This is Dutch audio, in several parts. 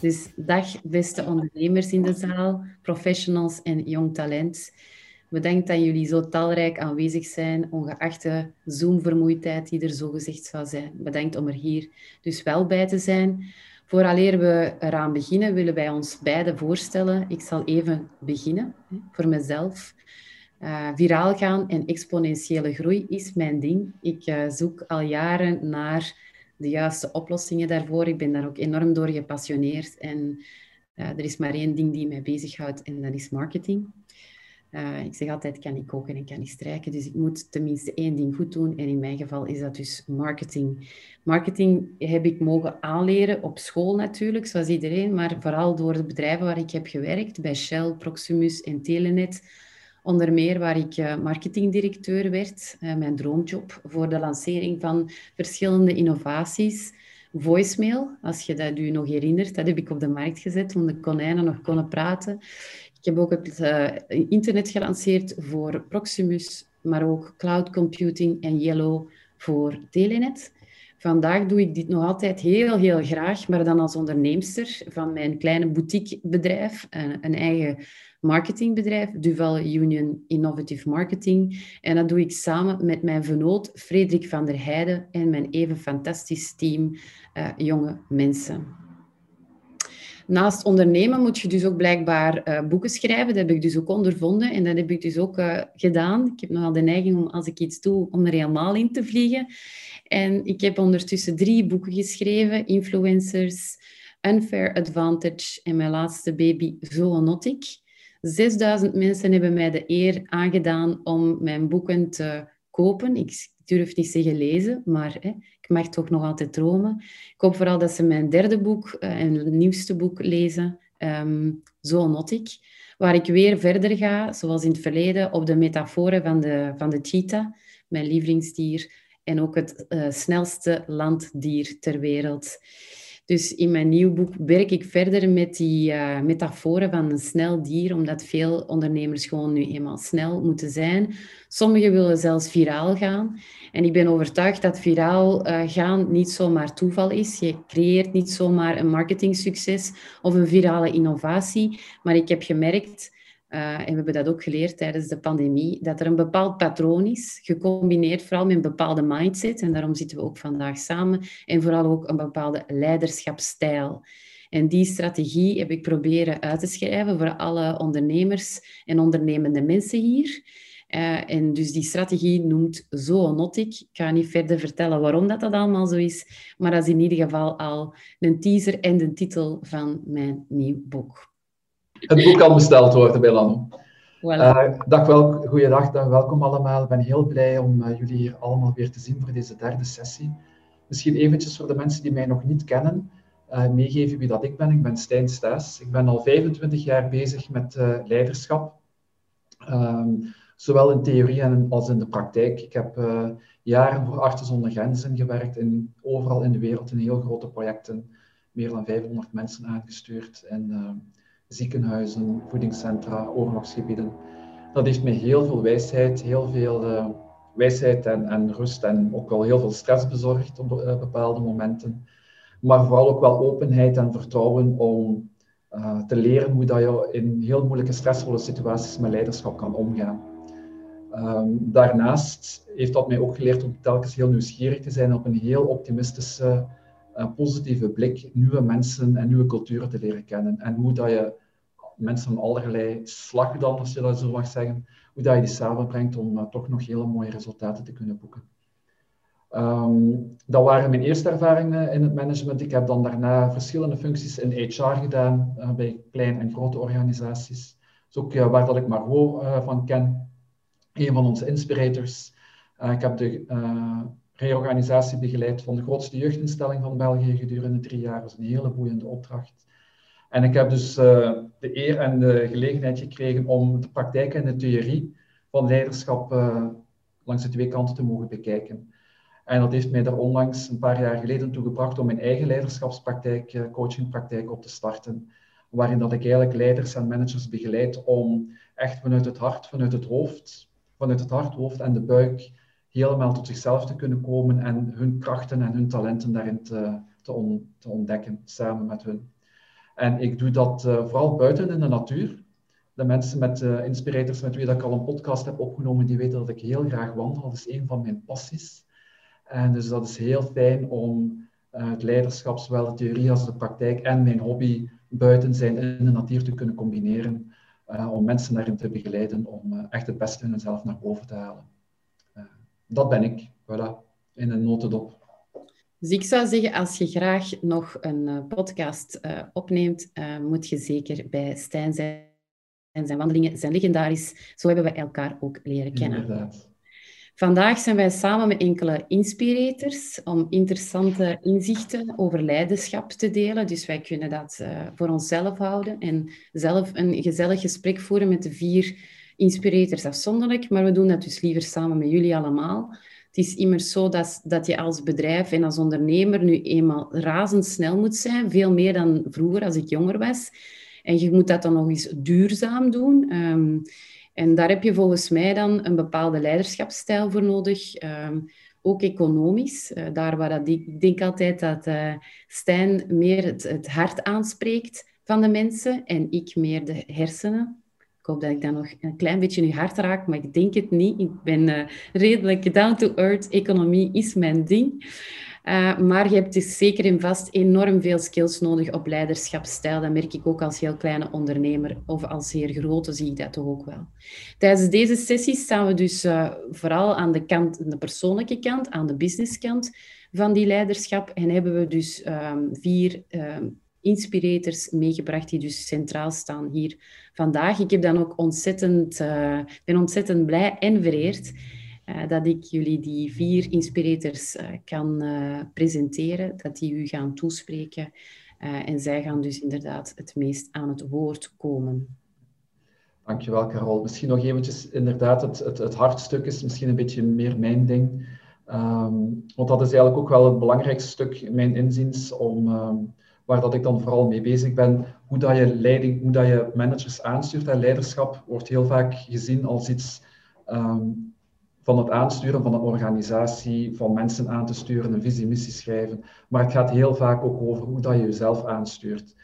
Dus dag beste ondernemers in de zaal, professionals en jong talent. Bedankt dat jullie zo talrijk aanwezig zijn, ongeacht de Zoom-vermoeidheid die er zogezegd zou zijn. Bedankt om er hier dus wel bij te zijn. Vooraleer we eraan beginnen, willen wij ons beiden voorstellen. Ik zal even beginnen voor mezelf. Uh, viraal gaan en exponentiële groei is mijn ding. Ik uh, zoek al jaren naar de juiste oplossingen daarvoor. Ik ben daar ook enorm door gepassioneerd. En uh, er is maar één ding die mij bezighoudt en dat is marketing. Uh, ik zeg altijd, kan ik koken en kan ik strijken. Dus ik moet tenminste één ding goed doen. En in mijn geval is dat dus marketing. Marketing heb ik mogen aanleren op school natuurlijk, zoals iedereen. Maar vooral door de bedrijven waar ik heb gewerkt. Bij Shell, Proximus en Telenet Onder meer waar ik uh, marketingdirecteur werd, uh, mijn droomjob, voor de lancering van verschillende innovaties. Voicemail, als je dat u nog herinnert, dat heb ik op de markt gezet toen de konijnen nog konden praten. Heb ook het uh, internet gelanceerd voor Proximus, maar ook cloud computing en Yellow voor Telenet. Vandaag doe ik dit nog altijd heel, heel graag, maar dan als onderneemster van mijn kleine boutiquebedrijf, een, een eigen marketingbedrijf, Duval Union Innovative Marketing. En dat doe ik samen met mijn vernoot Frederik van der Heijden en mijn even fantastisch team uh, jonge mensen. Naast ondernemen moet je dus ook blijkbaar uh, boeken schrijven. Dat heb ik dus ook ondervonden en dat heb ik dus ook uh, gedaan. Ik heb nogal de neiging om, als ik iets doe, om er helemaal in te vliegen. En ik heb ondertussen drie boeken geschreven. Influencers, Unfair Advantage en mijn laatste baby, Zoonotic. 6000 mensen hebben mij de eer aangedaan om mijn boeken te kopen. Ik durf niet zeggen lezen, maar hè, ik mag toch nog altijd dromen. Ik hoop vooral dat ze mijn derde boek uh, en nieuwste boek lezen, um, Zoonotic, waar ik weer verder ga, zoals in het verleden, op de metaforen van de, van de cheetah, mijn lievelingsdier, en ook het uh, snelste landdier ter wereld. Dus in mijn nieuw boek werk ik verder met die uh, metaforen van een snel dier, omdat veel ondernemers gewoon nu eenmaal snel moeten zijn. Sommigen willen zelfs viraal gaan. En ik ben overtuigd dat viraal uh, gaan niet zomaar toeval is. Je creëert niet zomaar een marketingsucces of een virale innovatie. Maar ik heb gemerkt uh, en we hebben dat ook geleerd tijdens de pandemie, dat er een bepaald patroon is, gecombineerd vooral met een bepaalde mindset. En daarom zitten we ook vandaag samen. En vooral ook een bepaalde leiderschapsstijl. En die strategie heb ik proberen uit te schrijven voor alle ondernemers en ondernemende mensen hier. Uh, en dus die strategie noemt Zoonotic. Ik ga niet verder vertellen waarom dat, dat allemaal zo is, maar dat is in ieder geval al een teaser en de titel van mijn nieuw boek het boek kan besteld worden bij Lano. Voilà. Uh, dag wel, goeiedag, dag, welkom allemaal. Ik ben heel blij om uh, jullie hier allemaal weer te zien voor deze derde sessie. Misschien eventjes voor de mensen die mij nog niet kennen, uh, meegeven wie dat ik ben. Ik ben Stijn Staes. Ik ben al 25 jaar bezig met leiderschap, um, zowel in theorie en als in de praktijk. Ik heb jaren voor Artsen zonder Grenzen gewerkt, in, overal in de wereld in heel grote projecten, meer dan 500 mensen aangestuurd en ziekenhuizen, voedingscentra, oorlogsgebieden. Dat heeft mij heel veel wijsheid, heel veel uh, wijsheid en, en, rust en ook wel heel veel stress bezorgd op uh, bepaalde momenten. Maar vooral ook wel openheid en vertrouwen om uh, te leren hoe dat je in heel moeilijke, stressvolle situaties met leiderschap kan omgaan. Um, daarnaast heeft dat mij ook geleerd om telkens heel nieuwsgierig te zijn op een heel optimistische, positieve blik, nieuwe mensen en nieuwe culturen te leren kennen. En hoe dat je mensen van allerlei slag dan, als je dat zo mag zeggen, hoe dat je die samenbrengt om uh, toch nog hele mooie resultaten te kunnen boeken. Um, dat waren mijn eerste ervaringen in het management. Ik heb dan daarna verschillende functies in HR gedaan, uh, bij kleine en grote organisaties. Dat is ook uh, waar dat ik Margot van ken, een van onze inspirators. ik heb de reorganisatie begeleid van de grootste jeugdinstelling van België gedurende drie jaar. Dat is een hele boeiende opdracht. En ik heb dus uh, de eer en de gelegenheid gekregen om de praktijk en de theorie van leiderschap uh, langs de twee kanten te mogen bekijken. En dat heeft mij daar onlangs een paar jaar geleden toe gebracht om mijn eigen leiderschapspraktijk, uh, coachingpraktijk op te starten. waarin dat ik eigenlijk leiders en managers begeleid om echt vanuit het hart, vanuit het hoofd, vanuit het hart, hoofd en de buik helemaal tot zichzelf te kunnen komen en hun krachten en hun talenten daarin te, te, ontdekken, samen met hun. En ik doe dat uh, vooral buiten in de natuur. De mensen met uh, inspirators met wie dat ik al een podcast heb opgenomen, die weten dat ik heel graag wandel. Dat is een van mijn passies. En dus dat is heel fijn om uh, het leiderschap, zowel de theorie als de praktijk en mijn hobby buiten zijn in de natuur te kunnen combineren. om mensen daarin te begeleiden, om echt het beste in hunzelf naar boven te halen. Dat ben ik, voilà, in een notendop. Dus ik zou zeggen, als je graag nog een uh, podcast uh, opneemt, uh, moet je zeker bij Stijn zijn. En zijn wandelingen zijn legendarisch. Zo hebben we elkaar ook leren kennen. Inderdaad. Vandaag zijn wij samen met enkele inspirators om interessante inzichten over leiderschap te delen. Dus wij kunnen dat voor onszelf houden en zelf een gezellig gesprek voeren met de vier inspirators afzonderlijk. Maar we doen dat dus liever samen met jullie allemaal. Het is immers zo dat, dat je als bedrijf en als ondernemer nu eenmaal razendsnel moet zijn, veel meer dan vroeger als ik jonger was. En je moet dat dan nog eens duurzaam doen. Um, en daar heb je volgens mij dan een bepaalde leiderschapsstijl voor nodig. Um, ook economisch. Uh, daar waar dat, ik denk altijd dat uh, Stijn meer het, het hart aanspreekt van de mensen en ik meer de hersenen hoop dat ik dan nog een klein beetje in hart raak, maar ik denk het niet. Ik ben uh, redelijk down to earth. Economie is mijn ding. Uh, maar je hebt dus zeker en vast enorm veel skills nodig op leiderschapsstijl. Dat merk ik ook als heel kleine ondernemer of als zeer grote zie ik dat toch ook wel. Tijdens deze sessies staan we dus uh, vooral aan de, kant, de persoonlijke kant, aan de businesskant van die leiderschap. En hebben we dus um, vier um, inspirators meegebracht die dus centraal staan hier vandaag. Ik heb dan ook ontzettend, uh, ben ontzettend blij en vereerd uh, dat ik jullie die vier inspirators uh, kan presenteren, dat die u gaan toespreken. en zij gaan dus inderdaad het meest aan het woord komen. Dankjewel, Carol. Misschien nog eventjes, inderdaad, het, het, het hartstuk is misschien een beetje meer mijn ding. Um, want dat is eigenlijk ook wel het belangrijkste stuk, mijn inziens, om... Um, waar dat ik dan vooral mee bezig ben. Hoe dat je leiding, hoe dat je managers aanstuurt. En leiderschap wordt heel vaak gezien als iets um, van het aansturen van een organisatie, van mensen aan te sturen, een visie, missie schrijven. Maar het gaat heel vaak ook over hoe dat je jezelf aanstuurt.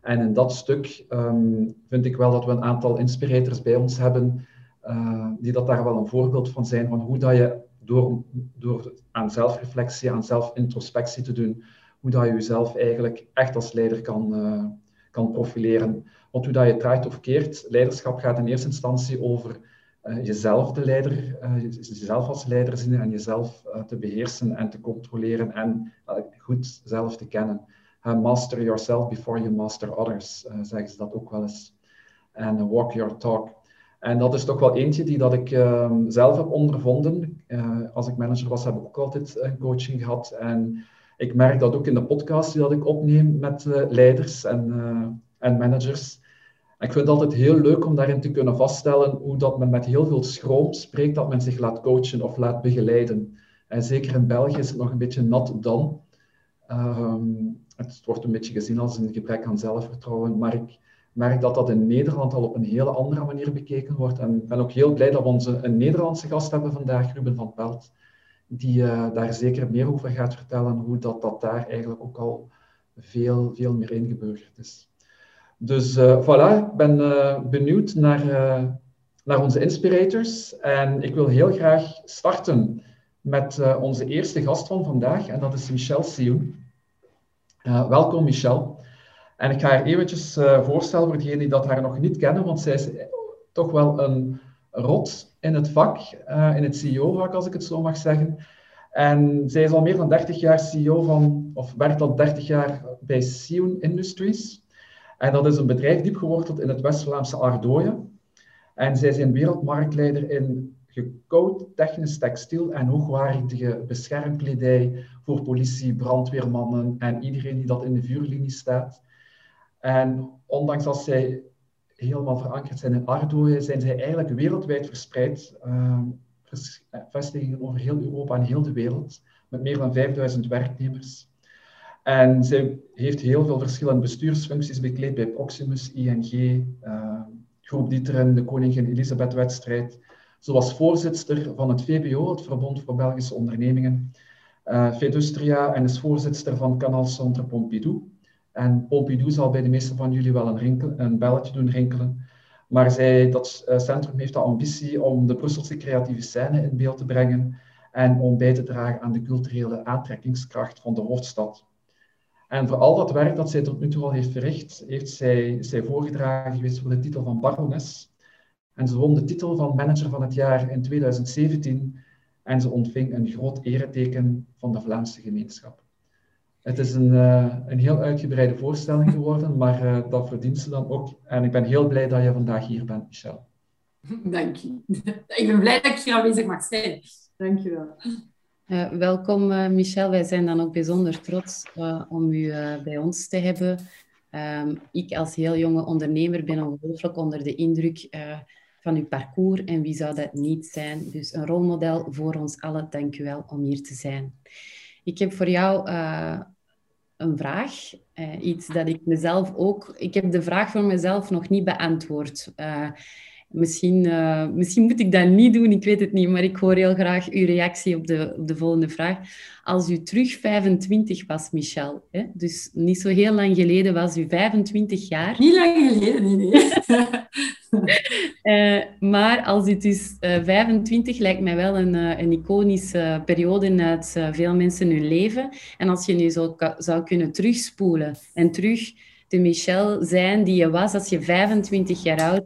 En in dat stuk um, vind ik wel dat we een aantal inspirators bij ons hebben, uh, die dat daar wel een voorbeeld van zijn, van hoe dat je door, door aan zelfreflectie, aan zelfintrospectie te doen, hoe dat je jezelf eigenlijk echt als leider kan, uh, kan profileren. Want hoe dat je draait of keert, leiderschap gaat in eerste instantie over uh, jezelf de leider, uh, jezelf als leider zien en jezelf te beheersen en te controleren en goed zelf te kennen. master yourself before you master others, zeggen ze dat ook wel eens. En walk your talk. En dat is toch wel eentje die dat ik ehm, zelf heb ondervonden. als ik manager was, heb ik ook altijd coaching gehad. En ik merk dat ook in de podcast die dat ik opneem met uh, leiders en, uh, en managers. ik vind het altijd heel leuk om daarin te kunnen vaststellen hoe dat men met heel veel schroom spreekt dat men zich laat coachen of laat begeleiden. En zeker in België is het nog een beetje nat dan. Um, het wordt een beetje gezien als een gebrek aan zelfvertrouwen, maar ik merk dat dat in Nederland al op een hele andere manier bekeken wordt. En ik ben ook heel blij dat we onze, een Nederlandse gast hebben vandaag, Ruben van Pelt die uh, daar zeker meer over gaat vertellen, hoe dat, dat daar eigenlijk ook al veel, veel meer ingeburgerd is. Dus uh, voilà, ik ben uh, benieuwd naar, naar onze inspirators. En ik wil heel graag starten met onze eerste gast van vandaag, en dat is Michelle Sioen. welkom, Michelle. En ik ga haar eventjes voorstellen voor degenen die dat haar nog niet kennen, want zij is toch wel een rot in het vak, uh, in het CEO-vak, als ik het zo mag zeggen. En zij is al meer dan 30 jaar CEO van, of werkt al 30 jaar bij Sion Industries. En dat is een bedrijf diep geworteld in het West-Vlaamse Ardooien. En zij zijn wereldmarktleider in gekoud technisch textiel en hoogwaardige beschermkledij voor politie, brandweermannen en iedereen die dat in de vuurlinie staat. En ondanks dat zij helemaal verankerd zijn in Ardooien, zijn zij eigenlijk wereldwijd verspreid. Uh, vestigingen over heel Europa en heel de wereld, met meer dan 5000 werknemers. En zij heeft heel veel verschillende bestuursfuncties bekleed bij Proximus, ING, uh, Groep Dieteren, de Koningin Elisabeth-wedstrijd. Ze was voorzitter van het VBO, het Verbond voor Belgische Ondernemingen, uh, Fedustria, en is voorzitter van Canal Centre Pompidou. En Pompidou zal bij de meeste van jullie wel een, rinkel, een belletje doen rinkelen. Maar zij, dat uh, centrum heeft de ambitie om de Brusselse creatieve scène in beeld te brengen en om bij te dragen aan de culturele aantrekkingskracht van de hoofdstad. En voor al dat werk dat zij tot nu toe al heeft verricht, heeft zij, zij voorgedragen geweest voor de titel van barones. En ze won de titel van manager van het jaar in 2017 en ze ontving een groot ereteken van de Vlaamse gemeenschap. Het is een, uh, een heel uitgebreide voorstelling geworden, maar uh, dat verdient ze dan ook. En ik ben heel blij dat je vandaag hier bent, Michel. Dank je. Ik ben blij dat ik hier aanwezig mag zijn. Dank je wel. Uh, welkom, Michel. Wij zijn dan ook bijzonder trots om u bij ons te hebben. Um, ik als heel jonge ondernemer ben ongelooflijk onder de indruk van uw parcours en wie zou dat niet zijn. Dus een rolmodel voor ons allen. Dank u wel om hier te zijn. Ik heb voor jou uh, een vraag. Uh, iets dat ik mezelf ook... Ik heb de vraag voor mezelf nog niet beantwoord. Uh, misschien, misschien moet ik dat niet doen, ik weet het niet. Maar ik hoor heel graag uw reactie op de, de volgende vraag. Als u terug 25 was, Michel, hè? dus niet zo heel lang geleden was u 25 jaar. Niet lang geleden, nee. uh, maar als het is uh, 25 lijkt mij wel een, uh, een iconische periode uit veel mensen hun leven. En als je nu zo zou kunnen terugspoelen en terug de Michel zijn die je was als je 25 jaar oud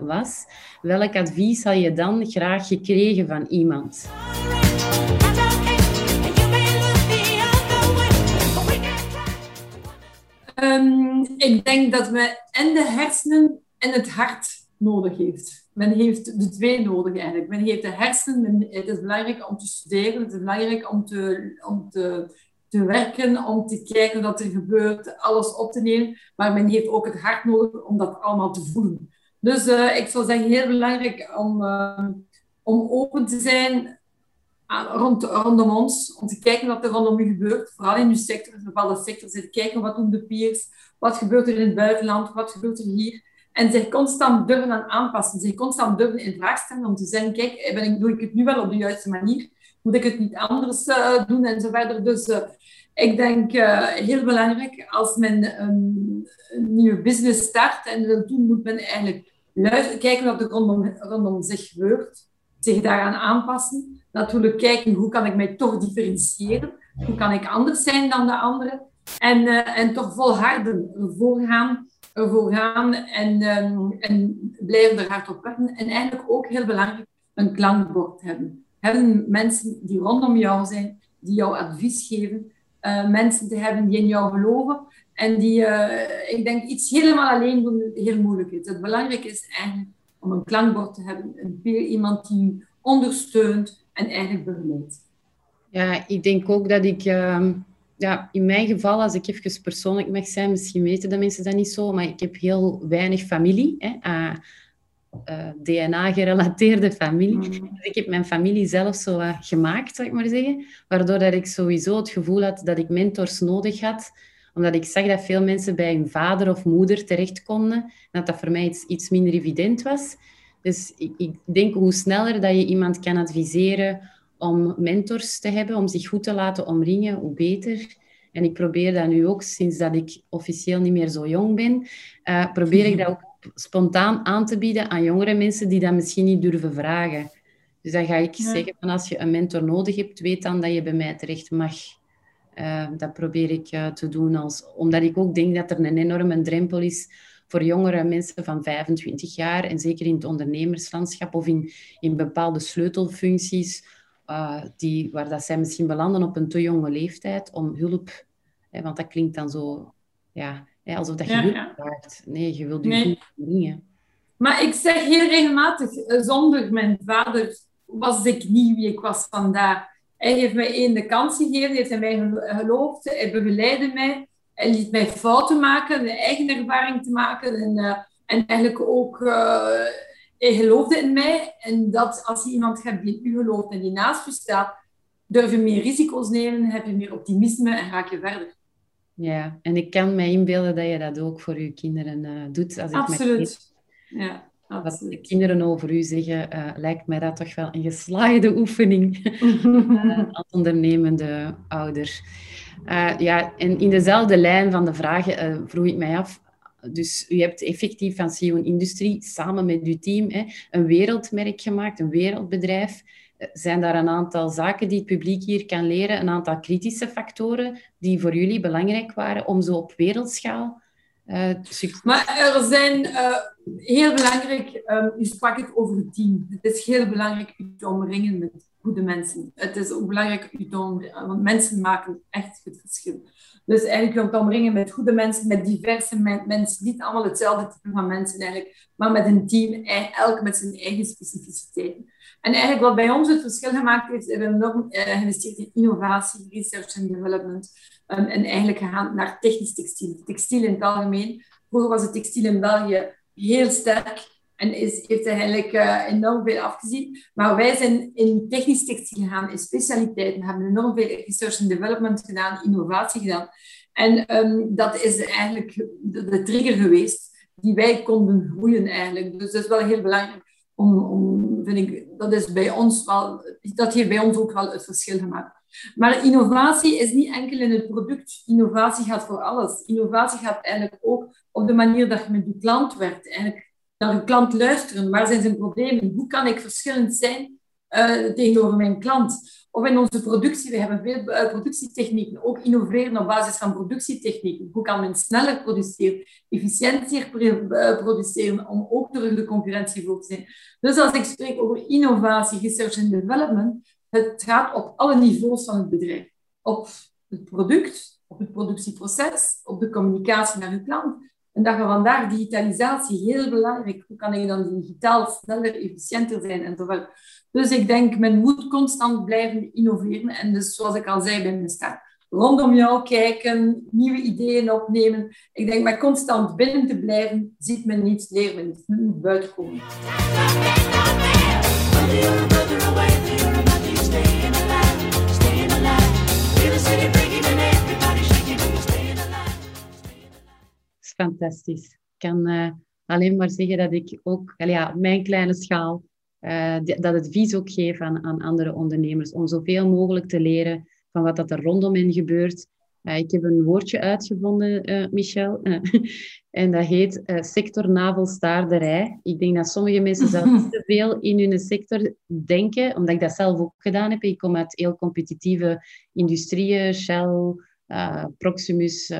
was, welk advies had je dan graag gekregen van iemand? Um, ik denk dat we en de hersenen en het hart nodig heeft. Men heeft de twee nodig eigenlijk. Men heeft de hersenen, het is belangrijk om te studeren, het is belangrijk om te, om te, te werken, om te kijken wat er gebeurt, alles op te nemen. Maar men heeft ook het hart nodig om dat allemaal te voelen. Dus uh, ik zou zeggen, heel belangrijk om, uh, om open te zijn aan, rond, rondom ons, om te kijken wat er rondom u gebeurt. Vooral in uw sector, in bepaalde sector, te kijken wat doen de peers, wat gebeurt er in het buitenland, wat gebeurt er hier. En zich constant durven aan aanpassen, zich constant durven in vraag stellen om te zeggen, kijk, eh, ben ik, doe ik het nu wel op de juiste manier? Moet ik het niet anders uh, doen en zo verder? Dus uh, ik denk heel belangrijk, als men een, een, nieuwe business start en wil doen, moet men eigenlijk luisteren, kijken wat er rondom, zich gebeurt, zich daaraan aanpassen. Natuurlijk kijken, hoe kan ik mij toch differentiëren? Hoe kan ik anders zijn dan de anderen? En, en toch volharden, ervoor gaan ervoor gaan en, um, en blijven er hard op werken. En eigenlijk ook heel belangrijk, een klankbord hebben. Hebben mensen die rondom jou zijn, die jou advies geven. Uh, mensen te hebben die in jou geloven en die, uh, ik denk, iets helemaal alleen doen heel moeilijk is. Het belangrijke is eigenlijk om een klankbord te hebben, een peer, iemand die u ondersteunt en eigenlijk begeleidt. Ja, ik denk ook dat ik... Uh ja, in mijn geval, als ik even persoonlijk mag zijn, misschien weten de mensen dat niet zo, maar ik heb heel weinig familie. Hè, uh, uh, DNA-gerelateerde familie. Mm. Dus ik heb mijn familie zelf zo uh, gemaakt, zou ik maar zeggen. Waardoor dat ik sowieso het gevoel had dat ik mentors nodig had. Omdat ik zag dat veel mensen bij hun vader of moeder terecht konden. En dat dat voor mij iets, iets minder evident was. Dus ik, ik denk hoe sneller dat je iemand kan adviseren om mentors te hebben, om zich goed te laten omringen, hoe beter. En ik probeer dat nu ook, sinds dat ik officieel niet meer zo jong ben, uh, probeer ik dat ook spontaan aan te bieden aan jongere mensen die dat misschien niet durven vragen. Dus dan ga ik zeggen, van als je een mentor nodig hebt, weet dan dat je bij mij terecht mag. Uh, dat probeer ik uh, te doen, als, omdat ik ook denk dat er een enorme drempel is voor jongere mensen van 25 jaar, en zeker in het ondernemerslandschap of in, in bepaalde sleutelfuncties, uh, die, waar dat zij misschien belanden op een te jonge leeftijd om hulp. Hè, want dat klinkt dan zo, ja, hè, alsof dat je ja, hulp ja. vraagt. Nee, je wilt je nee. Maar ik zeg heel regelmatig, eh, zonder mijn vader was ik niet wie ik was vandaag. Hij heeft mij één de kans gegeven, heeft hij mij geloofd, hij begeleidde mij. Hij liet mij fouten maken, een eigen ervaring te maken. En, uh, en eigenlijk ook... Uh, hij geloofde in mij. En dat als je iemand hebt die in u gelooft en die naast je staat, durf je meer risico's nemen, heb je meer optimisme en ga je verder. Ja, en ik kan me inbeelden dat je dat ook voor je kinderen uh, doet. Als ik Absoluut. ja. Wat de kinderen over u zeggen, uh, lijkt mij dat toch wel een geslaagde oefening uh, als ondernemende ouder. Ja, en in dezelfde lijn van de vragen vroeg ik mij af, dus u hebt effectief van CEO Industrie samen met uw team hè, een wereldmerk gemaakt, een wereldbedrijf. Zijn daar een aantal zaken die het publiek hier kan leren, een aantal kritische factoren die voor jullie belangrijk waren om zo op wereldschaal uh, maar er zijn uh, heel belangrijk, um, u sprak het over het team. Het is heel belangrijk u te omringen met goede mensen. Het is ook belangrijk u te omringen, want mensen maken echt het verschil. Dus eigenlijk te omringen met goede mensen, met diverse mensen, niet allemaal hetzelfde type van mensen eigenlijk, maar met een team, elk met zijn eigen specificiteiten. En eigenlijk wat bij ons het verschil gemaakt heeft, is we enorm uh, geïnvesteerd in innovatie, research en development. Um, en eigenlijk gegaan naar technisch textiel. Textiel in het algemeen. Vroeger was het textiel in België heel sterk en is, heeft eigenlijk uh, enorm veel afgezien. Maar wij zijn in technisch textiel gegaan, in specialiteiten, hebben enorm veel research and development gedaan, innovatie gedaan. En um, dat is eigenlijk de, de, trigger geweest die wij konden groeien eigenlijk. Dus dat is wel heel belangrijk om, om vind ik, dat is bij ons wel, dat heeft bij ons ook wel het verschil gemaakt. Maar innovatie is niet enkel in het product. Innovatie gaat voor alles. Innovatie gaat eigenlijk ook op de manier dat je met je klant werkt. Eigenlijk naar een klant luisteren. Waar zijn zijn problemen? Hoe kan ik verschillend zijn uh, tegenover mijn klant? Of in onze productie, we hebben veel uh, productietechnieken. Ook innoveren op basis van productietechnieken. Hoe kan men sneller produceren, efficiënter uh, produceren, om ook terug de concurrentie voor te zijn. Dus als ik spreek over innovatie, research and development, het gaat op alle niveaus van het bedrijf. Op het product, op het productieproces, op de communicatie naar uw klant. En dat je vandaar digitalisatie heel belangrijk. Hoe kan je dan digitaal sneller, efficiënter zijn enzovoort. Dus ik denk, men moet constant blijven innoveren. En dus zoals ik al zei bij mijn start, rondom jou kijken, nieuwe ideeën opnemen. Ik denk, met constant binnen te blijven, ziet men niets, niets, men moet buiten komen. Fantastisch. Ik kan uh, alleen maar zeggen dat ik ook ja, op mijn kleine schaal uh, dat advies ook geef aan, aan andere ondernemers om zoveel mogelijk te leren van wat dat er rondom hen gebeurt. Uh, ik heb een woordje uitgevonden, Michel, en dat heet sectornavelstaarderij. Ik denk dat sommige mensen zelf te veel in hun sector denken, omdat ik dat zelf ook gedaan heb. Ik kom uit heel competitieve industrieën, Shell, Proximus,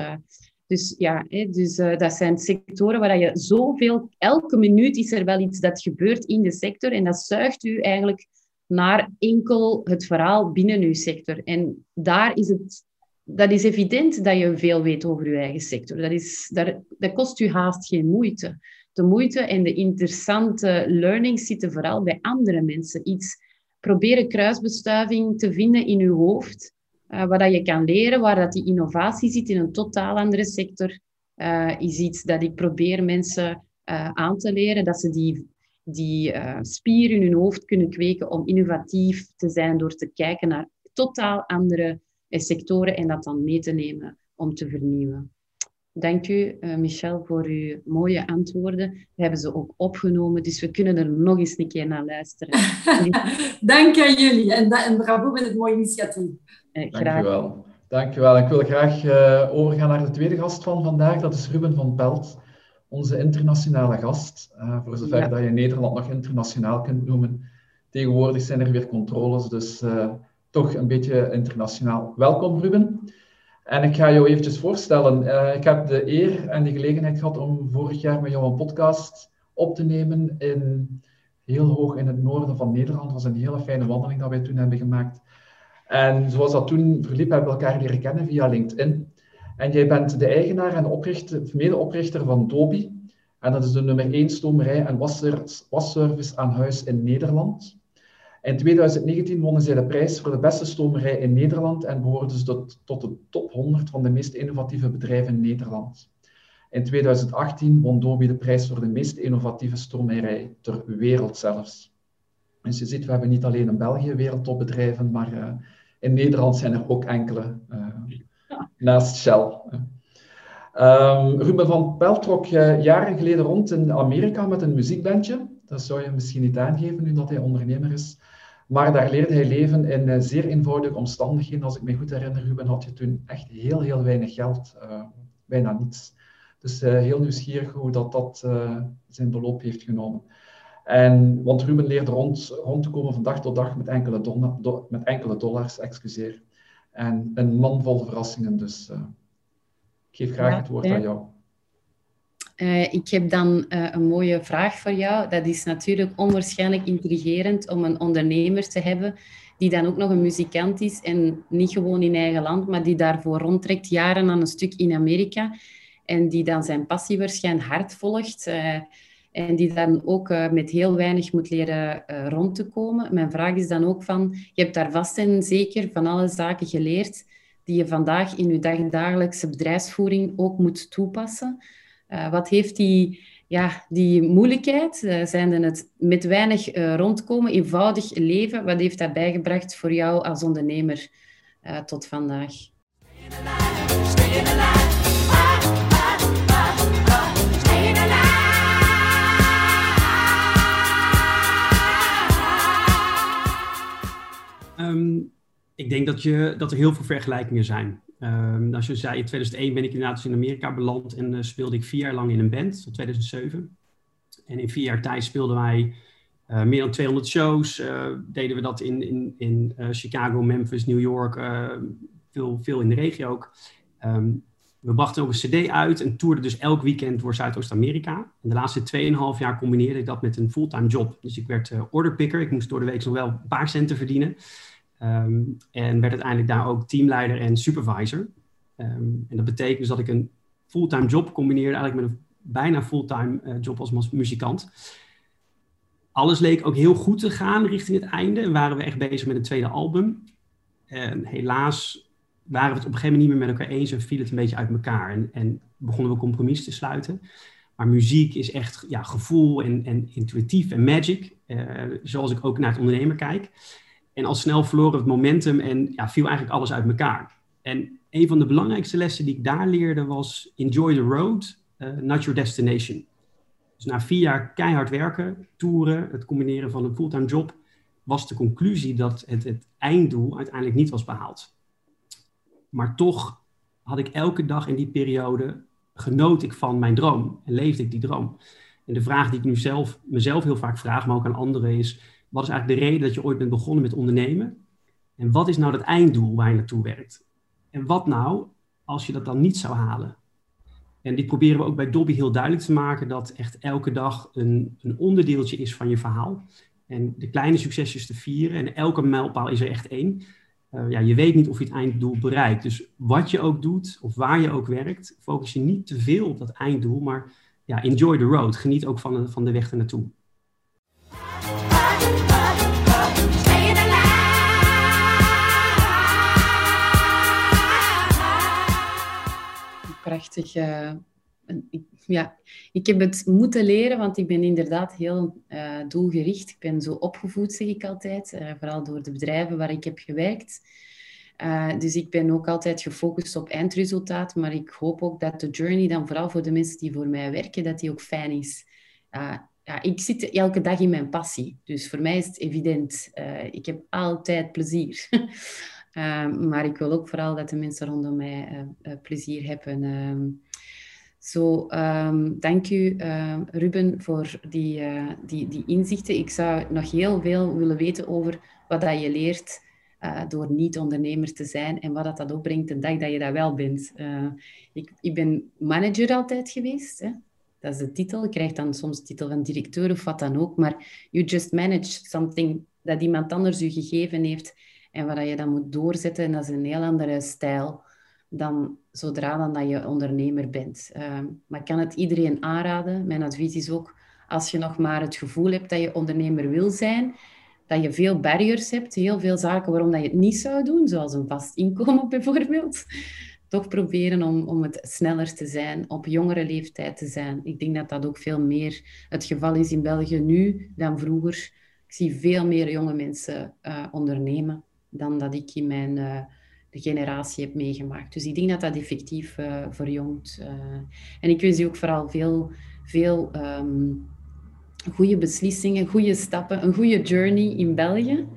dus ja, dus, uh, dat zijn sectoren waar je zoveel... Elke minuut is er wel iets dat gebeurt in de sector en dat zuigt u eigenlijk naar enkel het verhaal binnen uw sector. En daar is het... Dat is evident dat je veel weet over uw eigen sector. Dat, is, daar, dat kost u haast geen moeite. De moeite en de interessante learnings zitten vooral bij andere mensen. Iets proberen kruisbestuiving te vinden in uw hoofd uh, waar dat je kan leren, waar dat die innovatie zit in een totaal andere sector, uh, is iets dat ik probeer mensen uh, aan te leren, dat ze die, die spier in hun hoofd kunnen kweken om innovatief te zijn door te kijken naar totaal andere sectoren en dat dan mee te nemen om te vernieuwen. Dank u, uh, Michel, voor uw mooie antwoorden. We hebben ze ook opgenomen, dus we kunnen er nog eens een keer naar luisteren. Dank aan jullie en, en bravo met het mooie initiatief. Uh, graag. Dank u wel. Dank u wel. Ik wil graag uh, overgaan naar de tweede gast van vandaag. Dat is Ruben van Pelt, onze internationale gast. voor zover dat je Nederland nog internationaal kunt noemen. Tegenwoordig zijn er weer controles, dus toch een beetje internationaal. Welkom, Ruben. En ik ga jou eventjes voorstellen. Uh, ik heb de eer en de gelegenheid gehad om vorig jaar met jou een podcast op te nemen in heel hoog in het noorden van Nederland. Het was een hele fijne wandeling dat wij toen hebben gemaakt. En zoals dat toen verliep, hebben we elkaar leren kennen via LinkedIn. En jij bent de eigenaar en oprichter, medeoprichter van Dobi. En dat is de nummer 1 stomerij en wasservice aan huis in Nederland. In 2019 wonnen zij de prijs voor de beste stomerij in Nederland en behoorden ze tot, tot de top 100 van de meest innovatieve bedrijven in Nederland. In 2018 won Dobi de prijs voor de meest innovatieve stomerij ter wereld zelfs. Dus je ziet, we hebben niet alleen in België wereldtopbedrijven, maar uh, in Nederland zijn er ook enkele. Uh, naast Shell. Um, Ruben van Pelt trok jaren geleden rond in Amerika met een muziekbandje. Dat zou je misschien niet aangeven nu dat hij ondernemer is. Maar daar leerde hij leven in uh, zeer eenvoudige omstandigheden. Als ik me goed herinner, Ruben, had je toen echt heel, heel weinig geld. Uh, bijna niets. Dus uh, heel nieuwsgierig hoe dat, dat zijn beloop heeft genomen. En, want Ruben leerde rond, rond te komen van dag tot dag met enkele, do, met enkele dollars, excuseer. En een man vol verrassingen. Dus ik geef graag het woord aan jou. Uh, ik heb dan uh, een mooie vraag voor jou. Dat is natuurlijk onwaarschijnlijk intrigerend om een ondernemer te hebben die dan ook nog een muzikant is en niet gewoon in eigen land, maar die daarvoor rondtrekt jaren aan een stuk in Amerika en die dan zijn passie waarschijnlijk hard volgt en die dan ook met heel weinig moet leren rond te komen. Mijn vraag is dan ook van, je hebt daar vast en zeker van alle zaken geleerd die je vandaag in je dagelijkse bedrijfsvoering ook moet toepassen. Uh, wat heeft die, ja, die moeilijkheid, zijn het met weinig rondkomen, eenvoudig leven, wat heeft dat bijgebracht voor jou als ondernemer tot vandaag? Um, ik denk dat, je, dat er heel veel vergelijkingen zijn. Um, als je zei, in 2001 ben ik inderdaad dus in Amerika beland en uh, speelde ik vier jaar lang in een band, tot 2007. En in vier jaar tijd speelden wij uh, meer dan 200 shows. Uh, deden we dat in, in, in Chicago, Memphis, New York, veel, veel in de regio ook. Um, we brachten ook een cd uit en toerden dus elk weekend door Zuidoost-Amerika. En de laatste 2,5 jaar combineerde ik dat met een fulltime job. Dus ik werd orderpicker. Ik moest door de week nog wel een paar centen verdienen. Um, en werd uiteindelijk daar ook teamleider en supervisor. Um, en dat betekent dus dat ik een fulltime job combineerde eigenlijk met een bijna fulltime uh, job als muzikant. Alles leek ook heel goed te gaan richting het einde. En waren we echt bezig met een tweede album. En helaas waren we het op een gegeven moment niet meer met elkaar eens en viel het een beetje uit elkaar. En, en begonnen we compromis te sluiten. Maar muziek is echt ja, gevoel en, en intuïtief en magic. Uh, zoals ik ook naar het ondernemer kijk. En al snel verloren het momentum en ja, viel eigenlijk alles uit elkaar. En een van de belangrijkste lessen die ik daar leerde was: enjoy the road, uh, not your destination. Dus na vier jaar keihard werken, toeren, het combineren van een fulltime job, was de conclusie dat het, het einddoel uiteindelijk niet was behaald. Maar toch had ik elke dag in die periode genoot ik van mijn droom en leefde ik die droom. En de vraag die ik nu zelf, mezelf heel vaak vraag, maar ook aan anderen, is: wat is eigenlijk de reden dat je ooit bent begonnen met ondernemen? En wat is nou dat einddoel waar je naartoe werkt? En wat nou als je dat dan niet zou halen? En dit proberen we ook bij Dobby heel duidelijk te maken, dat echt elke dag een, een onderdeeltje is van je verhaal. En de kleine succesjes te vieren. En elke mijlpaal is er echt één. Uh, ja, je weet niet of je het einddoel bereikt. Dus wat je ook doet, of waar je ook werkt, focus je niet te veel op dat einddoel, maar ja, enjoy the road. Geniet ook van de, van de weg ernaartoe. Prachtig. Uh, ja, ik heb het moeten leren, want ik ben inderdaad heel uh, doelgericht. Ik ben zo opgevoed, zeg ik altijd, uh, vooral door de bedrijven waar ik heb gewerkt. dus ik ben ook altijd gefocust op eindresultaat, maar ik hoop ook dat de journey dan vooral voor de mensen die voor mij werken, dat die ook fijn is. Ja, ik zit elke dag in mijn passie, dus voor mij is het evident. ik heb altijd plezier. Ehm, maar ik wil ook vooral dat de mensen rondom mij uh, plezier hebben. Ehm, zo, um, dank u Ruben voor die, die, die inzichten. Ik zou nog heel veel willen weten over wat dat je leert door niet-ondernemer te zijn en wat dat, dat opbrengt de dag dat je dat wel bent. ik, ik ben manager altijd geweest. Hè? Dat is de titel. Je krijgt dan soms de titel van directeur of wat dan ook. Maar you just manage something dat iemand anders u gegeven heeft en waar je dan moet doorzetten. En dat is een heel andere stijl dan zodra dan dat je ondernemer bent. Uh, maar ik kan het iedereen aanraden. Mijn advies is ook, als je nog maar het gevoel hebt dat je ondernemer wil zijn, dat je veel barriers hebt, heel veel zaken waarom dat je het niet zou doen, zoals een vast inkomen bijvoorbeeld. Toch proberen om, om het sneller te zijn, op jongere leeftijd te zijn. Ik denk dat dat ook veel meer het geval is in België nu dan vroeger. Ik zie veel meer jonge mensen uh, ondernemen dan dat ik in mijn uh, generatie hebt meegemaakt. Dus ik denk dat dat effectief uh, verjongt. en ik wens je ook vooral veel, veel um, goede beslissingen, goede stappen, een goede journey in België.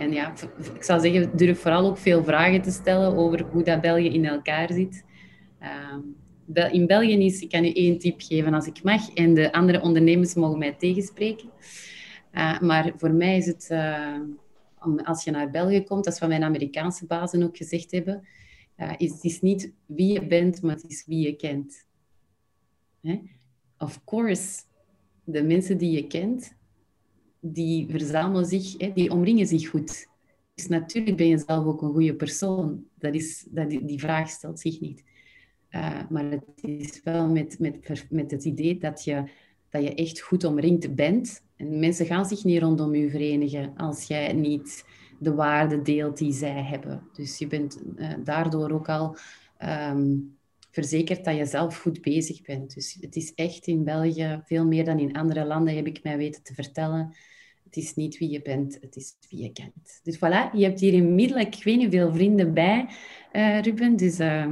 En ja, ik zou zeggen, durf vooral ook veel vragen te stellen over hoe dat België in elkaar zit. Ehm, in België is, ik kan u één tip geven als ik mag, en de andere ondernemers mogen mij tegenspreken. Uh, maar voor mij is het, uh, als je naar België komt, dat is wat mijn Amerikaanse bazen ook gezegd hebben, uh, is, het is niet wie je bent, maar het is wie je kent. Hè? Of course, de mensen die je kent, die verzamelen zich, hè, die omringen zich goed. Dus natuurlijk ben je zelf ook een goede persoon. Dat is, dat, die vraag stelt zich niet. Uh, maar het is wel met, met, met het idee dat je, dat je echt goed omringd bent. En mensen gaan zich niet rondom je verenigen als jij niet de waarde deelt die zij hebben. Dus je bent uh, daardoor ook al um, verzekerd dat je zelf goed bezig bent. Dus het is echt in België veel meer dan in andere landen, heb ik mij weten te vertellen. Het is niet wie je bent, het is wie je kent. Dus voilà, je hebt hier inmiddels, ik weet niet veel vrienden bij, uh, Ruben. Dus uh,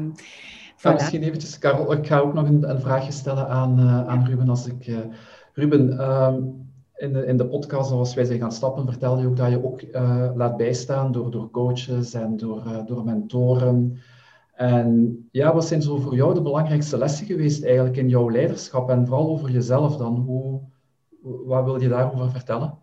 Voilà. misschien eventjes, Karel, ik ga ook nog een, een vraagje stellen aan, uh, aan Ruben. Als ik, uh, Ruben, um, in, de, in de podcast, zoals wij zijn gaan stappen, vertel je ook dat je ook laat bijstaan door, door coaches en door, door mentoren. En ja, wat zijn zo voor jou de belangrijkste lessen geweest eigenlijk in jouw leiderschap en vooral over jezelf dan? Hoe, wat wil je daarover vertellen?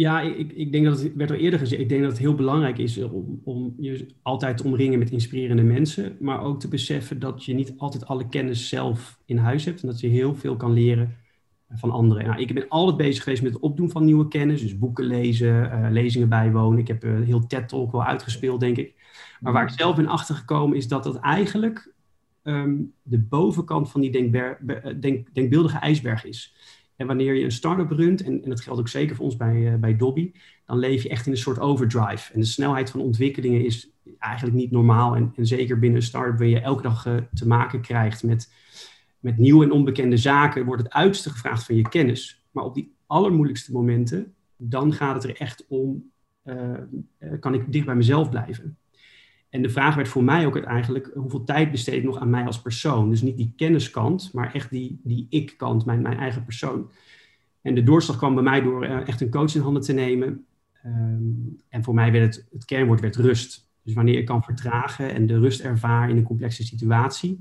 Ja, ik, ik denk dat het werd al eerder gezegd. Ik denk dat het heel belangrijk is om, om je altijd te omringen met inspirerende mensen. Maar ook te beseffen dat je niet altijd alle kennis zelf in huis hebt. En dat je heel veel kan leren van anderen. Nou, ik ben altijd bezig geweest met het opdoen van nieuwe kennis. Dus boeken lezen, uh, lezingen bijwonen. Ik heb een heel TED-talk wel uitgespeeld, denk ik. Maar waar ik zelf ben achtergekomen is dat dat eigenlijk um, de bovenkant van die denk, denkbeeldige ijsberg is. En wanneer je een start-up runt, en, en dat geldt ook zeker voor ons bij, uh, bij Dobby, dan leef je echt in een soort overdrive. En de snelheid van ontwikkelingen is eigenlijk niet normaal. En, en zeker binnen een start-up waar je elke dag uh, te maken krijgt met, met nieuwe en onbekende zaken, wordt het uiterste gevraagd van je kennis. Maar op die allermoeilijkste momenten, dan gaat het er echt om, uh, kan ik dicht bij mezelf blijven? En de vraag werd voor mij ook eigenlijk, hoeveel tijd besteed ik nog aan mij als persoon? Dus niet die kenniskant, maar echt die, die ik-kant, mijn, mijn eigen persoon. En de doorslag kwam bij mij door uh, echt een coach in handen te nemen. Um, en voor mij werd het, het kernwoord werd rust. Dus wanneer ik kan vertragen en de rust ervaar in een complexe situatie,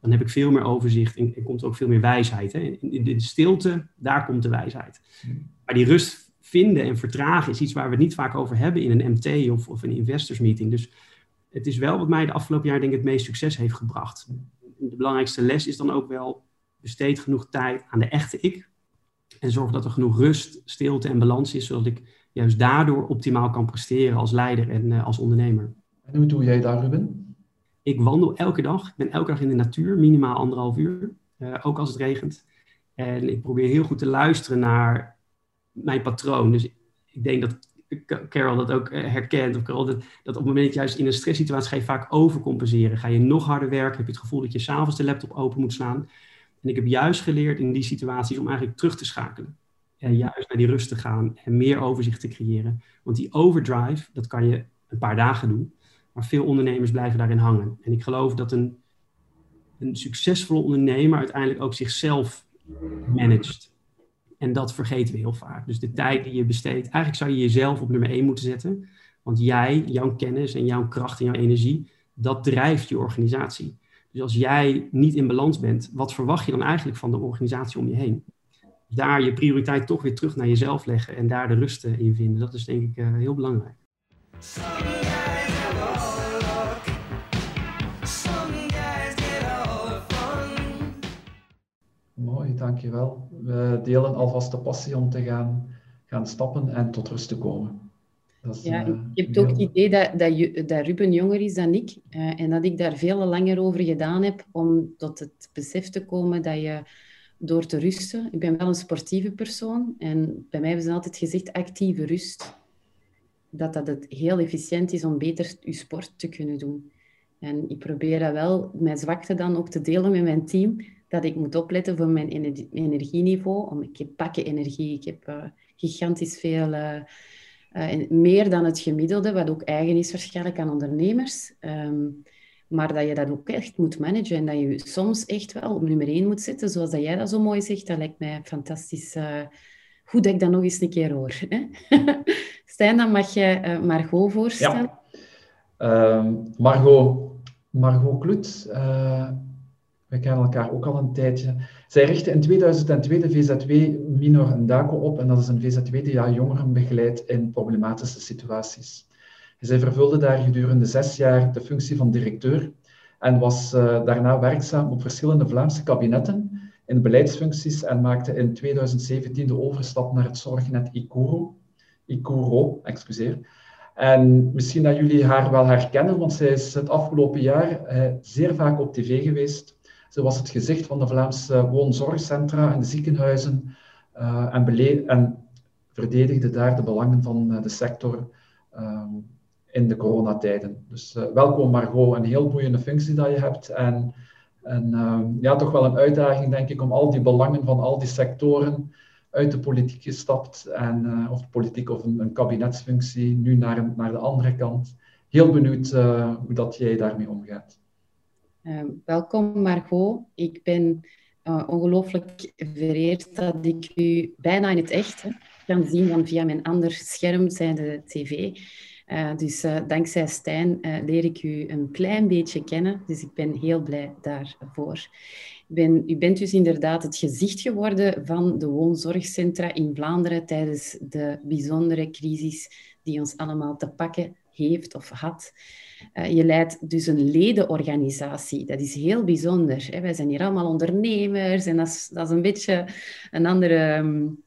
dan heb ik veel meer overzicht en, en komt er ook veel meer wijsheid. Hè? In, in, de stilte, daar komt de wijsheid. Hmm. Maar die rust vinden en vertragen is iets waar we het niet vaak over hebben in een MT of, of een investors meeting. Dus het is wel wat mij de afgelopen jaar denk ik het meest succes heeft gebracht. De belangrijkste les is dan ook wel besteed genoeg tijd aan de echte ik. En zorg dat er genoeg rust, stilte en balans is, zodat ik juist daardoor optimaal kan presteren als leider en uh, als ondernemer. En hoe doe jij daar, Ruben? Ik wandel elke dag. Ik ben elke dag in de natuur, minimaal anderhalf uur. Uh, ook als het regent. En ik probeer heel goed te luisteren naar mijn patroon. Dus ik denk dat Carol dat ook eh, herkent, of Carol, dat, dat op het moment juist in een stresssituatie ga je vaak overcompenseren. Ga je nog harder werken, heb je het gevoel dat je s'avonds de laptop open moet slaan. En ik heb juist geleerd in die situaties om eigenlijk terug te schakelen. En juist naar die rust te gaan en meer overzicht te creëren. Want die overdrive, dat kan je een paar dagen doen. Maar veel ondernemers blijven daarin hangen. En ik geloof dat een, een succesvolle ondernemer uiteindelijk ook zichzelf managt. En dat vergeten we heel vaak. Dus de tijd die je besteedt, eigenlijk zou je jezelf op nummer 1 moeten zetten. Want jij, jouw kennis en jouw kracht en jouw energie, dat drijft je organisatie. Dus als jij niet in balans bent, wat verwacht je dan eigenlijk van de organisatie om je heen? Dus daar je prioriteit toch weer terug naar jezelf leggen en daar de rust in vinden, dat is denk ik uh, heel belangrijk. Mooi, dankjewel. We delen alvast de passie om te gaan, gaan stappen en tot rust te komen. Dat is, ja, uh, je hebt ook het idee dat, dat, dat, Ruben jonger is dan ik uh, en dat ik daar veel langer over gedaan heb om tot het besef te komen dat je door te rusten... Ik ben wel een sportieve persoon en bij mij hebben ze altijd gezegd actieve rust. Dat dat het heel efficiënt is om beter je sport te kunnen doen. En ik probeer dat wel, mijn zwakte dan ook te delen met mijn team dat ik moet opletten voor mijn energieniveau. Ik heb pakken energie, ik heb uh, gigantisch veel, meer dan het gemiddelde, wat ook eigen is waarschijnlijk aan ondernemers. Ehm, maar dat je dat ook echt moet managen en dat je soms echt wel op nummer één moet zitten, zoals dat jij dat zo mooi zegt. Dat lijkt mij fantastisch. Goed dat ik dat nog eens een keer hoor. Hè? Stijn, dan mag je Margot voorstellen. Ja. Uh, Margot, Margot uh, we kennen elkaar ook al een tijdje. Zij richtte in 2002 de VZW Minor Ndako op en dat is een VZW die jongeren begeleidt in problematische situaties. Zij vervulde daar gedurende zes jaar de functie van directeur en was uh, daarna werkzaam op verschillende Vlaamse kabinetten in beleidsfuncties en maakte in 2017 de overstap naar het zorgnet Icuro. Icuro, excuseer. En misschien dat jullie haar wel herkennen, want zij is het afgelopen jaar eh, zeer vaak op tv geweest. Ze was het gezicht van de Vlaamse woonzorgcentra en de ziekenhuizen uh, en, en, verdedigde daar de belangen van uh, de sector uh, in de coronatijden. Dus uh, welkom Margot, een heel boeiende functie dat je hebt. En, en uh, ja, toch wel een uitdaging, denk ik, om al die belangen van al die sectoren uit de politiek gestapt, en, of de politiek of een, een, kabinetsfunctie, nu naar, naar de andere kant. Heel benieuwd hoe dat jij daarmee omgaat. Welkom Margot. Ik ben ongelooflijk vereerd dat ik u bijna in het echt kan zien dan via mijn ander scherm, zijn de tv. Uh, dus uh, dankzij Stijn uh, leer ik u een klein beetje kennen. Dus ik ben heel blij daarvoor. Ben, u bent dus inderdaad het gezicht geworden van de woonzorgcentra in Vlaanderen tijdens de bijzondere crisis die ons allemaal te pakken heeft of had. Uh, je leidt dus een ledenorganisatie. Dat is heel bijzonder. Hè? Wij zijn hier allemaal ondernemers en dat is, dat is een beetje een, andere,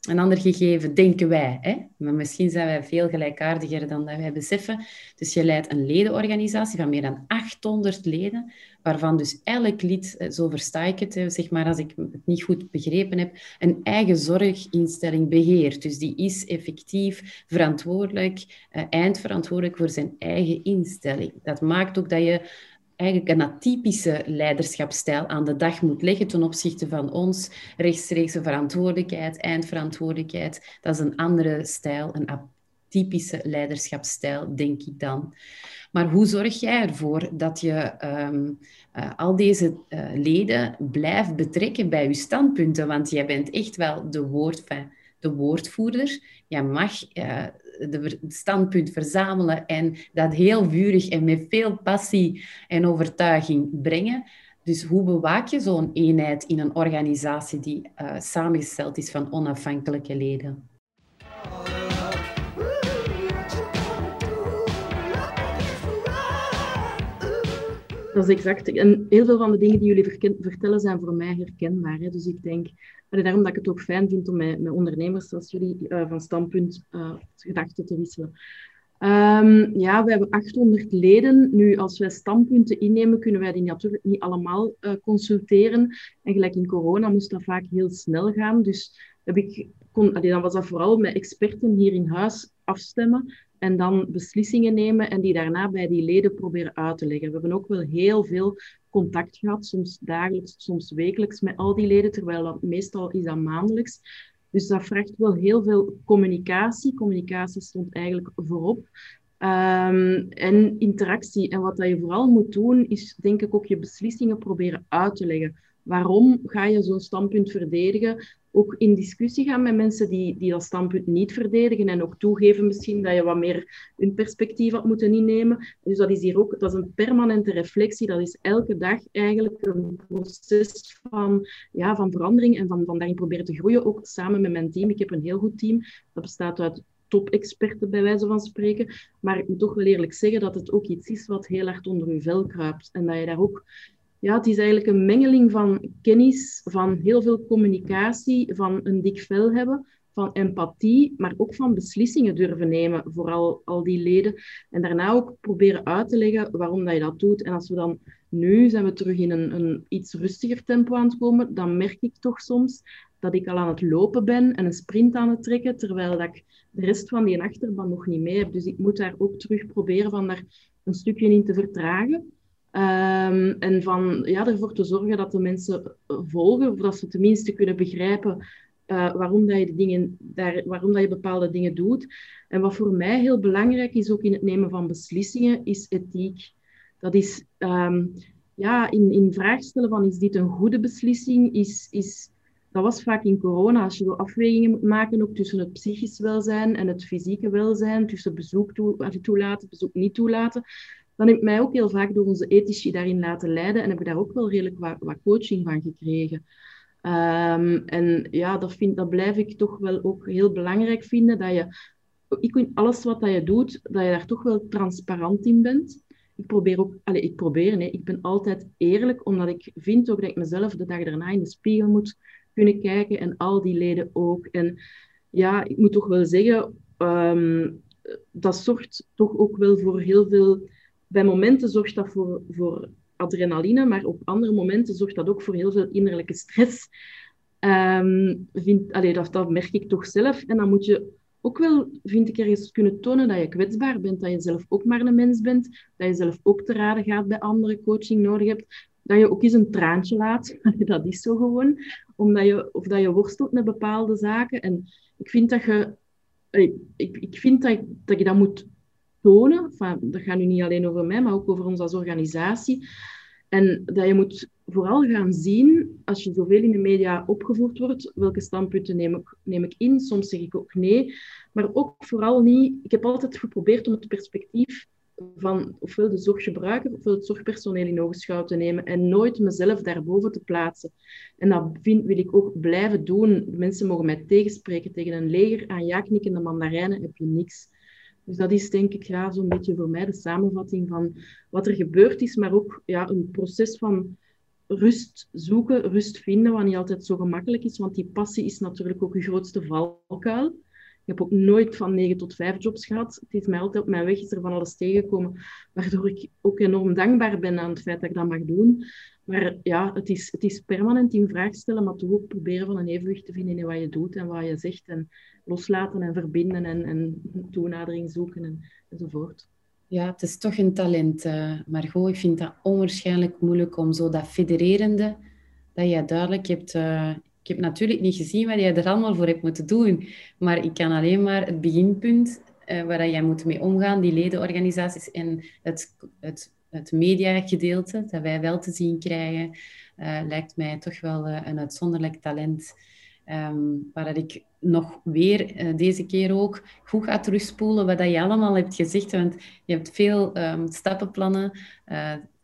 een ander gegeven, denken wij. Hè? Maar misschien zijn wij veel gelijkaardiger dan dat wij beseffen. Dus je leidt een ledenorganisatie van meer dan 800 leden, waarvan dus elk lid, eh, zo versta ik het, zeg maar als ik het niet goed begrepen heb, een eigen zorginstelling beheert. Dus die is effectief verantwoordelijk, eh, eindverantwoordelijk voor zijn eigen instelling. Dat maakt ook dat je eigenlijk een atypische leiderschapsstijl aan de dag moet leggen ten opzichte van ons. Rechtstreekse verantwoordelijkheid, eindverantwoordelijkheid. Dat is een andere stijl, een atypische leiderschapsstijl, denk ik dan. Maar hoe zorg jij ervoor dat je ehm, eh, al deze uh, leden blijft betrekken bij je standpunten? Want jij bent echt wel de, woord, de woordvoerder. Jij mag uh, de standpunt verzamelen en dat heel vurig en met veel passie en overtuiging brengen. Dus hoe bewaak je zo'n eenheid in een organisatie die samengesteld is van onafhankelijke leden? Dat is exact. En heel veel van de dingen die jullie vertellen zijn voor mij herkenbaar. Hè. Dus ik denk, daarom dat ik het ook fijn vind om met, ondernemers zoals jullie uh, van standpunt uh, gedachten te wisselen. Um, ja, we hebben 800 leden. Nu, als wij standpunten innemen, kunnen wij die natuurlijk niet allemaal uh, consulteren. En gelijk in corona moest dat vaak heel snel gaan. Dus heb ik, kon, allee, dan was dat vooral met experten hier in huis afstemmen en dan beslissingen nemen en die daarna bij die leden proberen uit te leggen. We hebben ook wel heel veel contact gehad, soms dagelijks, soms wekelijks met al die leden, terwijl dat meestal is dat maandelijks. Dus dat vraagt wel heel veel communicatie. Communicatie stond eigenlijk voorop. Um, en interactie. En wat dat je vooral moet doen, is denk ik ook je beslissingen proberen uit te leggen. Waarom ga je zo'n standpunt verdedigen? Ook in discussie gaan met mensen die, die dat standpunt niet verdedigen en ook toegeven misschien dat je wat meer hun perspectief had moeten innemen. Dus dat is hier ook, dat is een permanente reflectie. Dat is elke dag eigenlijk een proces van, ja, van verandering en van, van daarin proberen te groeien, ook samen met mijn team. Ik heb een heel goed team. Dat bestaat uit top-experten, bij wijze van spreken. Maar ik moet toch wel eerlijk zeggen dat het ook iets is wat heel hard onder uw vel kruipt. En dat je daar ook ja, het is eigenlijk een mengeling van kennis, van heel veel communicatie, van een dik vel hebben, van empathie, maar ook van beslissingen durven nemen voor al, al die leden. En daarna ook proberen uit te leggen waarom dat je dat doet. En als we dan nu zijn we terug in een, een iets rustiger tempo aan het komen, dan merk ik toch soms dat ik al aan het lopen ben en een sprint aan het trekken, terwijl dat ik de rest van die achterban nog niet mee heb. Dus ik moet daar ook terug proberen van daar een stukje in te vertragen. Um, en van ja, ervoor te zorgen dat de mensen volgen, of dat ze tenminste kunnen begrijpen uh, waarom, dat je de dingen daar, waarom dat je bepaalde dingen doet. En wat voor mij heel belangrijk is, ook in het nemen van beslissingen, is ethiek. Dat is um, ja, in, in vraag stellen van is dit een goede beslissing, is, is, dat was vaak in corona, als je afwegingen moet maken ook tussen het psychisch welzijn en het fysieke welzijn, tussen bezoek toe, toelaten, bezoek niet toelaten, dan heb ik mij ook heel vaak door onze ethici daarin laten leiden en heb ik daar ook wel redelijk wat, coaching van gekregen. Um, en ja, dat, vind, dat blijf ik toch wel ook heel belangrijk vinden, dat je ik, alles wat dat je doet, dat je daar toch wel transparant in bent. Ik probeer ook, allez, ik probeer, nee, ik ben altijd eerlijk, omdat ik vind ook dat ik mezelf de dag daarna in de spiegel moet kunnen kijken en al die leden ook. En ja, ik moet toch wel zeggen, um, dat zorgt toch ook wel voor heel veel. Bij momenten zorgt dat voor, voor adrenaline, maar op andere momenten zorgt dat ook voor heel veel innerlijke stress. Um, vind, dat, merk ik toch zelf. En dan moet je ook wel, vind ik, ergens kunnen tonen dat je kwetsbaar bent, dat je zelf ook maar een mens bent, dat je zelf ook te raden gaat bij anderen, coaching nodig hebt, dat je ook eens een traantje laat, dat is zo gewoon, omdat je, of dat je worstelt met bepaalde zaken. En ik vind dat je, ik, ik vind dat, dat je dat moet tonen, dat gaat nu niet alleen over mij, maar ook over ons als organisatie, en dat je moet vooral gaan zien, als je zoveel in de media opgevoerd wordt, welke standpunten neem ik, neem ik in. Soms zeg ik ook nee. Maar ook vooral niet... Ik heb altijd geprobeerd om het perspectief van ofwel de zorggebruiker ofwel het zorgpersoneel in ogenschouw te nemen en nooit mezelf daarboven te plaatsen. En dat vind, wil ik ook blijven doen. Mensen mogen mij tegenspreken tegen een leger aan ja-knikkende mandarijnen heb je niks. Dus dat is denk ik ja, zo'n beetje voor mij de samenvatting van wat er gebeurd is, maar ook ja, een proces van rust zoeken, rust vinden, wat niet altijd zo gemakkelijk is, want die passie is natuurlijk ook je grootste valkuil. Ik heb ook nooit van 9 tot 5 jobs gehad. Het is mij altijd op mijn weg is er van alles tegengekomen, waardoor ik ook enorm dankbaar ben aan het feit dat ik dat mag doen. Maar ja, het is, het is permanent in vraag stellen, maar toch ook proberen van een evenwicht te vinden in wat je doet en wat je zegt. En loslaten en verbinden en, en toenadering zoeken en, enzovoort. Ja, het is toch een talent, uh, Margot. Ik vind dat onwaarschijnlijk moeilijk om zo dat federerende, dat jij duidelijk hebt... Uh, ik heb natuurlijk niet gezien wat jij er allemaal voor hebt moeten doen, maar ik kan alleen maar het beginpunt uh, waar jij moet mee omgaan, die ledenorganisaties en het, het, het mediagedeelte, dat wij wel te zien krijgen, lijkt mij toch wel een uitzonderlijk talent. Um, waar ik nog weer, deze keer ook, goed ga terugspoelen wat dat je allemaal hebt gezegd. Want je hebt veel um, stappenplannen,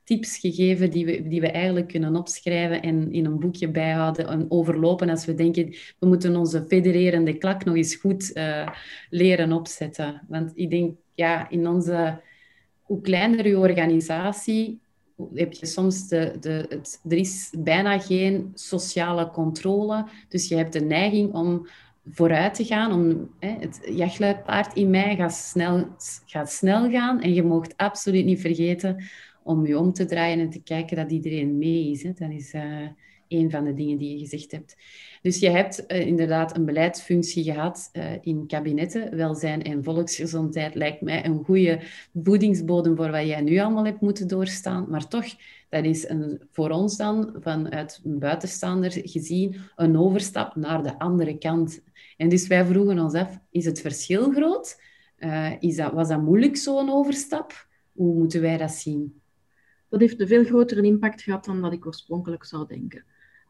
tips gegeven die we, die we eigenlijk kunnen opschrijven en in een boekje bijhouden en overlopen als we denken, we moeten onze federerende klak nog eens goed uh, leren opzetten. Want ik denk, ja, in onze, hoe kleiner je organisatie, heb je soms de, de, het, er is bijna geen sociale controle. Dus je hebt de neiging om vooruit te gaan. Om, hè, het jachtluidpaard in mij gaat snel, gaat snel gaan. En je mag absoluut niet vergeten om je om te draaien en te kijken dat iedereen mee is. Hè. Dat is uh, een van de dingen die je gezegd hebt. Dus je hebt uh, inderdaad een beleidsfunctie gehad uh, in kabinetten. Welzijn en volksgezondheid lijkt mij een goede voedingsbodem voor wat jij nu allemaal hebt moeten doorstaan. Maar toch, dat is een, voor ons dan, vanuit een buitenstaander gezien, een overstap naar de andere kant. En dus wij vroegen ons af, is het verschil groot? Is dat, was dat moeilijk, zo'n overstap? Hoe moeten wij dat zien? Dat heeft een veel grotere impact gehad dan dat ik oorspronkelijk zou denken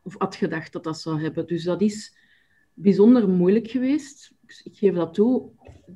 of had gedacht dat dat zou hebben. Dus dat is bijzonder moeilijk geweest. Dus ik geef dat toe,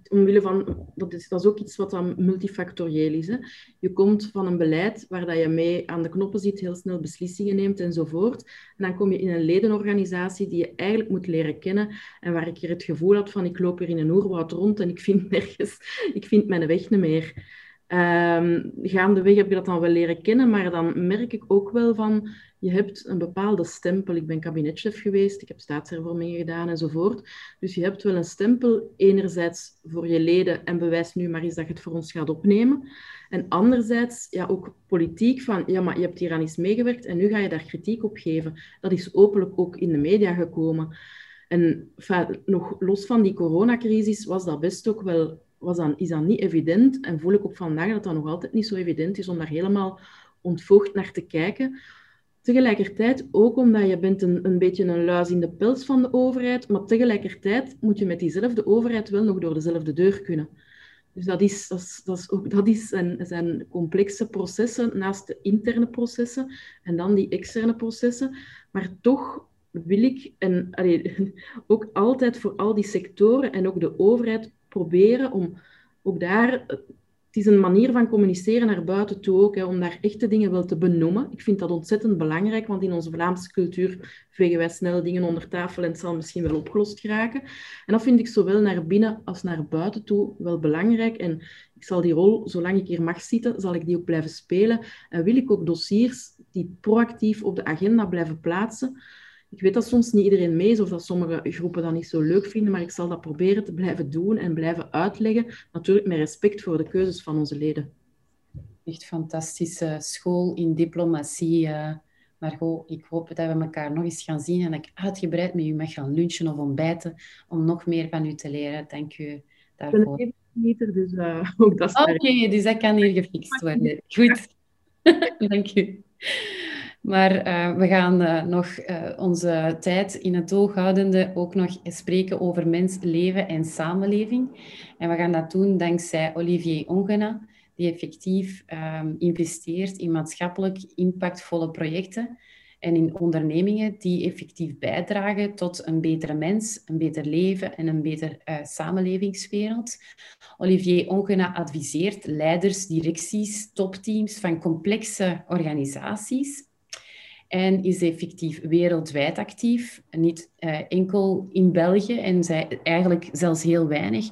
omwille van, dat is, dat is ook iets wat dan multifactorieel is. Hè. Je komt van een beleid waar dat je mee aan de knoppen zit, heel snel beslissingen neemt enzovoort. En dan kom je in een ledenorganisatie die je eigenlijk moet leren kennen en waar ik hier het gevoel had van ik loop hier in een oerwoud rond en ik vind nergens, ik vind mijn weg niet meer. Um, gaandeweg heb je dat dan wel leren kennen, maar dan merk ik ook wel van, je hebt een bepaalde stempel. Ik ben kabinetchef geweest, ik heb staatshervormingen gedaan enzovoort. Dus je hebt wel een stempel, enerzijds voor je leden en bewijs nu maar eens dat je het voor ons gaat opnemen. En anderzijds ja, ook politiek van, ja, maar je hebt hier aan iets meegewerkt en nu ga je daar kritiek op geven. Dat is openlijk ook in de media gekomen. En nog los van die coronacrisis was dat best ook wel was dan, is dat niet evident. En voel ik op vandaag dat dat nog altijd niet zo evident is om daar helemaal ontvoogd naar te kijken. tegelijkertijd ook omdat je bent een, een beetje een luis in de pels van de overheid, maar tegelijkertijd moet je met diezelfde overheid wel nog door dezelfde deur kunnen. Dus dat, is, dat, is, dat, is ook, dat is zijn, zijn complexe processen naast de interne processen en dan die externe processen. Maar toch wil ik en, ook altijd voor al die sectoren en ook de overheid proberen om ook daar het is een manier van communiceren naar buiten toe ook, hè, om daar echte dingen wel te benoemen. Ik vind dat ontzettend belangrijk, want in onze Vlaamse cultuur vegen wij snel dingen onder tafel en het zal misschien wel opgelost geraken. En dat vind ik zowel naar binnen als naar buiten toe wel belangrijk. En ik zal die rol, zolang ik hier mag zitten, zal ik die ook blijven spelen. En wil ik ook dossiers die proactief op de agenda blijven plaatsen, ik weet dat soms niet iedereen mee is of dat sommige groepen dat niet zo leuk vinden, maar ik zal dat proberen te blijven doen en blijven uitleggen. Natuurlijk met respect voor de keuzes van onze leden. Echt fantastische school in diplomatie. Uh, Margot, ik hoop dat we elkaar nog eens gaan zien en dat ik uitgebreid met u mag gaan lunchen of ontbijten om nog meer van u te leren. Dank u daarvoor. Ik ben dus uh, ook dat Oké, dus dat kan hier gefixt worden. Goed. Dank u. Maar uh, we gaan uh, nog uh, onze tijd in het oog houdende ook nog spreken over mens, leven en samenleving. En we gaan dat doen dankzij Olivier Ongena, die effectief um, investeert in maatschappelijk impactvolle projecten en in ondernemingen die effectief bijdragen tot een betere mens, een beter leven en een beter samenlevingswereld. Olivier Ongena adviseert leiders, directies, topteams van complexe organisaties en is effectief wereldwijd actief, niet uh, enkel in België en zij, eigenlijk zelfs heel weinig.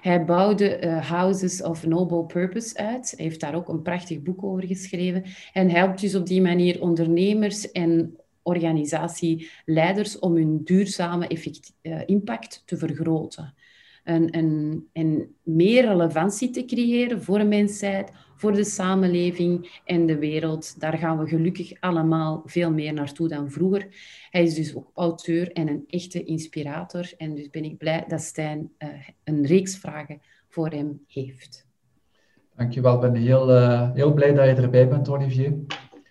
Hij bouwde uh, Houses of Noble Purpose uit. Hij heeft daar ook een prachtig boek over geschreven en helpt dus op die manier ondernemers en organisatieleiders om hun duurzame effect, uh, impact te vergroten. En, en, en meer relevantie te creëren voor de mensheid, voor de samenleving en de wereld. Daar gaan we gelukkig allemaal veel meer naartoe dan vroeger. Hij is dus ook auteur en een echte inspirator. En dus ben ik blij dat Stijn uh, een reeks vragen voor hem heeft. Dankjewel. Ik ben heel, uh, heel blij dat je erbij bent, Olivier.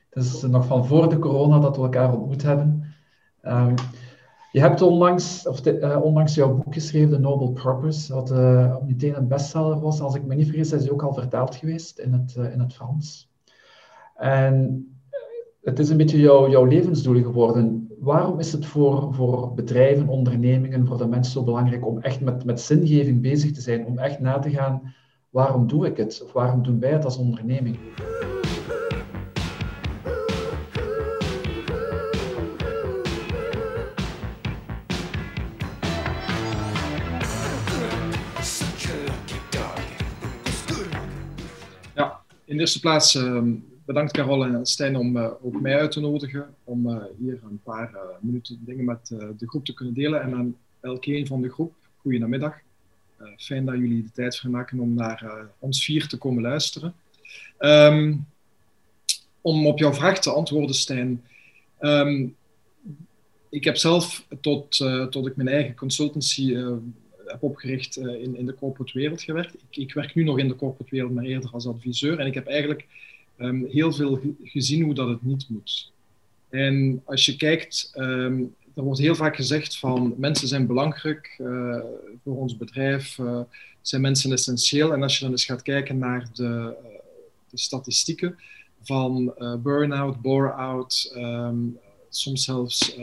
Het is nog van voor de corona dat we elkaar ontmoet hebben. Um, je hebt onlangs, of uh, onlangs jouw boek geschreven, The Noble Purpose, wat uh, meteen een bestseller was. Als ik me niet vergis, is hij ook al vertaald geweest in het, uh, in het Frans. En het is een beetje jouw, jouw levensdoel geworden. Waarom is het voor, voor bedrijven, ondernemingen, voor de mensen zo belangrijk om echt met, met zingeving bezig te zijn? Om echt na te gaan, waarom doe ik het? Of waarom doen wij het als onderneming? In de eerste plaats ehm, bedankt Carol en Stijn om uh, ook mij uit te nodigen om uh, hier een paar uh, minuten dingen met de groep te kunnen delen. En aan elkeen van de groep, goedemiddag. fijn dat jullie de tijd vrijmaken om naar ons vier te komen luisteren. Um, om op jouw vraag te antwoorden, Stijn. Um, ik heb zelf tot, tot ik mijn eigen consultancy heb opgericht uh, in, in de corporate wereld gewerkt. Ik, ik, werk nu nog in de corporate wereld, maar eerder als adviseur. En ik heb eigenlijk um, heel veel gezien hoe dat het niet moet. En als je kijkt, um, er wordt heel vaak gezegd van mensen zijn belangrijk uh, voor ons bedrijf, uh, zijn mensen essentieel. En als je dan eens gaat kijken naar de, de statistieken van burn-out, bore-out, um, soms zelfs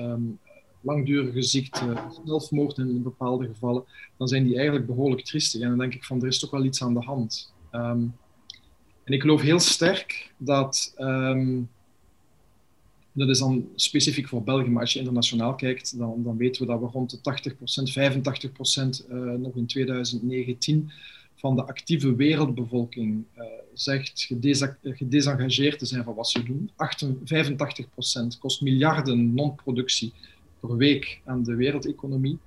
langdurige ziekte, zelfmoord in bepaalde gevallen, dan zijn die eigenlijk behoorlijk triestig. En dan denk ik van, er is toch wel iets aan de hand. Um, en ik geloof heel sterk dat, um, dat is dan specifiek voor België, maar als je internationaal kijkt, dan, dan weten we dat we rond de 80%, 85% uh, nog in 2019 van de actieve wereldbevolking uh, zegt gedesengageerd te zijn van wat ze doen. 85% kost miljarden non-productie per week aan de wereldeconomie.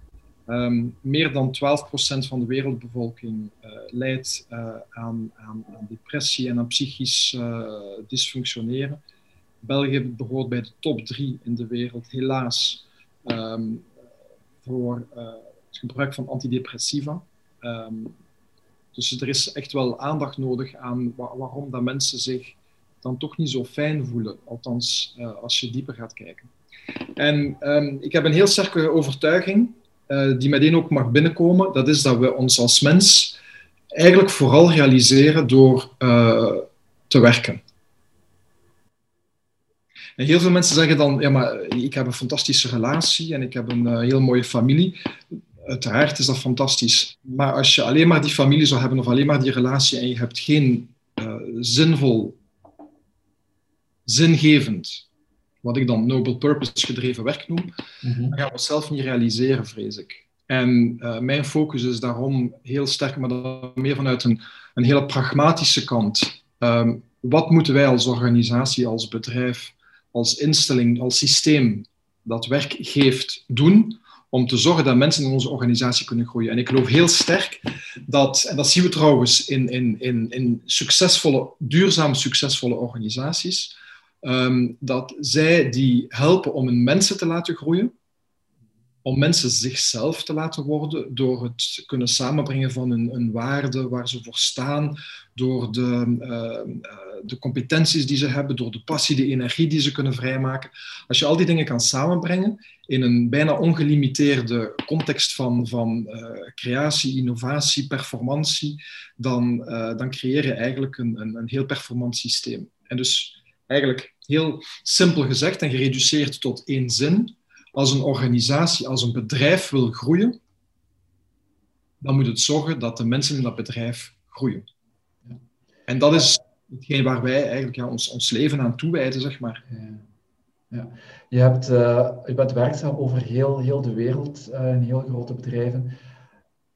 Um, meer dan 12% van de wereldbevolking uh, lijdt uh, aan, aan, depressie en aan psychisch uh, dysfunctioneren. België behoort bij de top drie in de wereld, helaas, um, voor het gebruik van antidepressiva. Um, dus er is echt wel aandacht nodig aan wa waarom dat mensen zich dan toch niet zo fijn voelen. Althans, als je dieper gaat kijken. En ehm, ik heb een heel sterke overtuiging, die meteen ook mag binnenkomen. Dat is dat we ons als mens eigenlijk vooral realiseren door te werken. En heel veel mensen zeggen dan, ja, maar ik heb een fantastische relatie en ik heb een heel mooie familie uiteraard is dat fantastisch. Maar als je alleen maar die familie zou hebben of alleen maar die relatie en je hebt geen zinvol, zingevend, wat ik dan noble purpose gedreven werk noem, mhm. dan gaan we zelf niet realiseren, vrees ik. En uh, mijn focus is daarom heel sterk, maar dan meer vanuit een, een hele pragmatische kant. Um, wat moeten wij als organisatie, als bedrijf, als instelling, als systeem dat werk geeft doen om te zorgen dat mensen in onze organisatie kunnen groeien. En ik geloof heel sterk dat, en dat zien we trouwens in, in, in, in succesvolle, duurzaam succesvolle organisaties, ehm, dat zij die helpen om hun mensen te laten groeien, om mensen zichzelf te laten worden door het kunnen samenbrengen van een, een waarde waar ze voor staan, door de, uh, de competenties die ze hebben, door de passie, de energie die ze kunnen vrijmaken. Als je al die dingen kan samenbrengen in een bijna ongelimiteerde context van, van uh, creatie, innovatie, performantie, dan, uh, dan creëer je eigenlijk een, een, een heel performant systeem. En dus eigenlijk heel simpel gezegd en gereduceerd tot één zin als een organisatie, als een bedrijf wil groeien, dan moet het zorgen dat de mensen in dat bedrijf groeien. En dat is hetgeen waar wij eigenlijk ja, ons, ons leven aan toewijden, zeg maar. Ja. Je, hebt, uh, je bent werkzaam over heel, heel de wereld, uh, in heel grote bedrijven.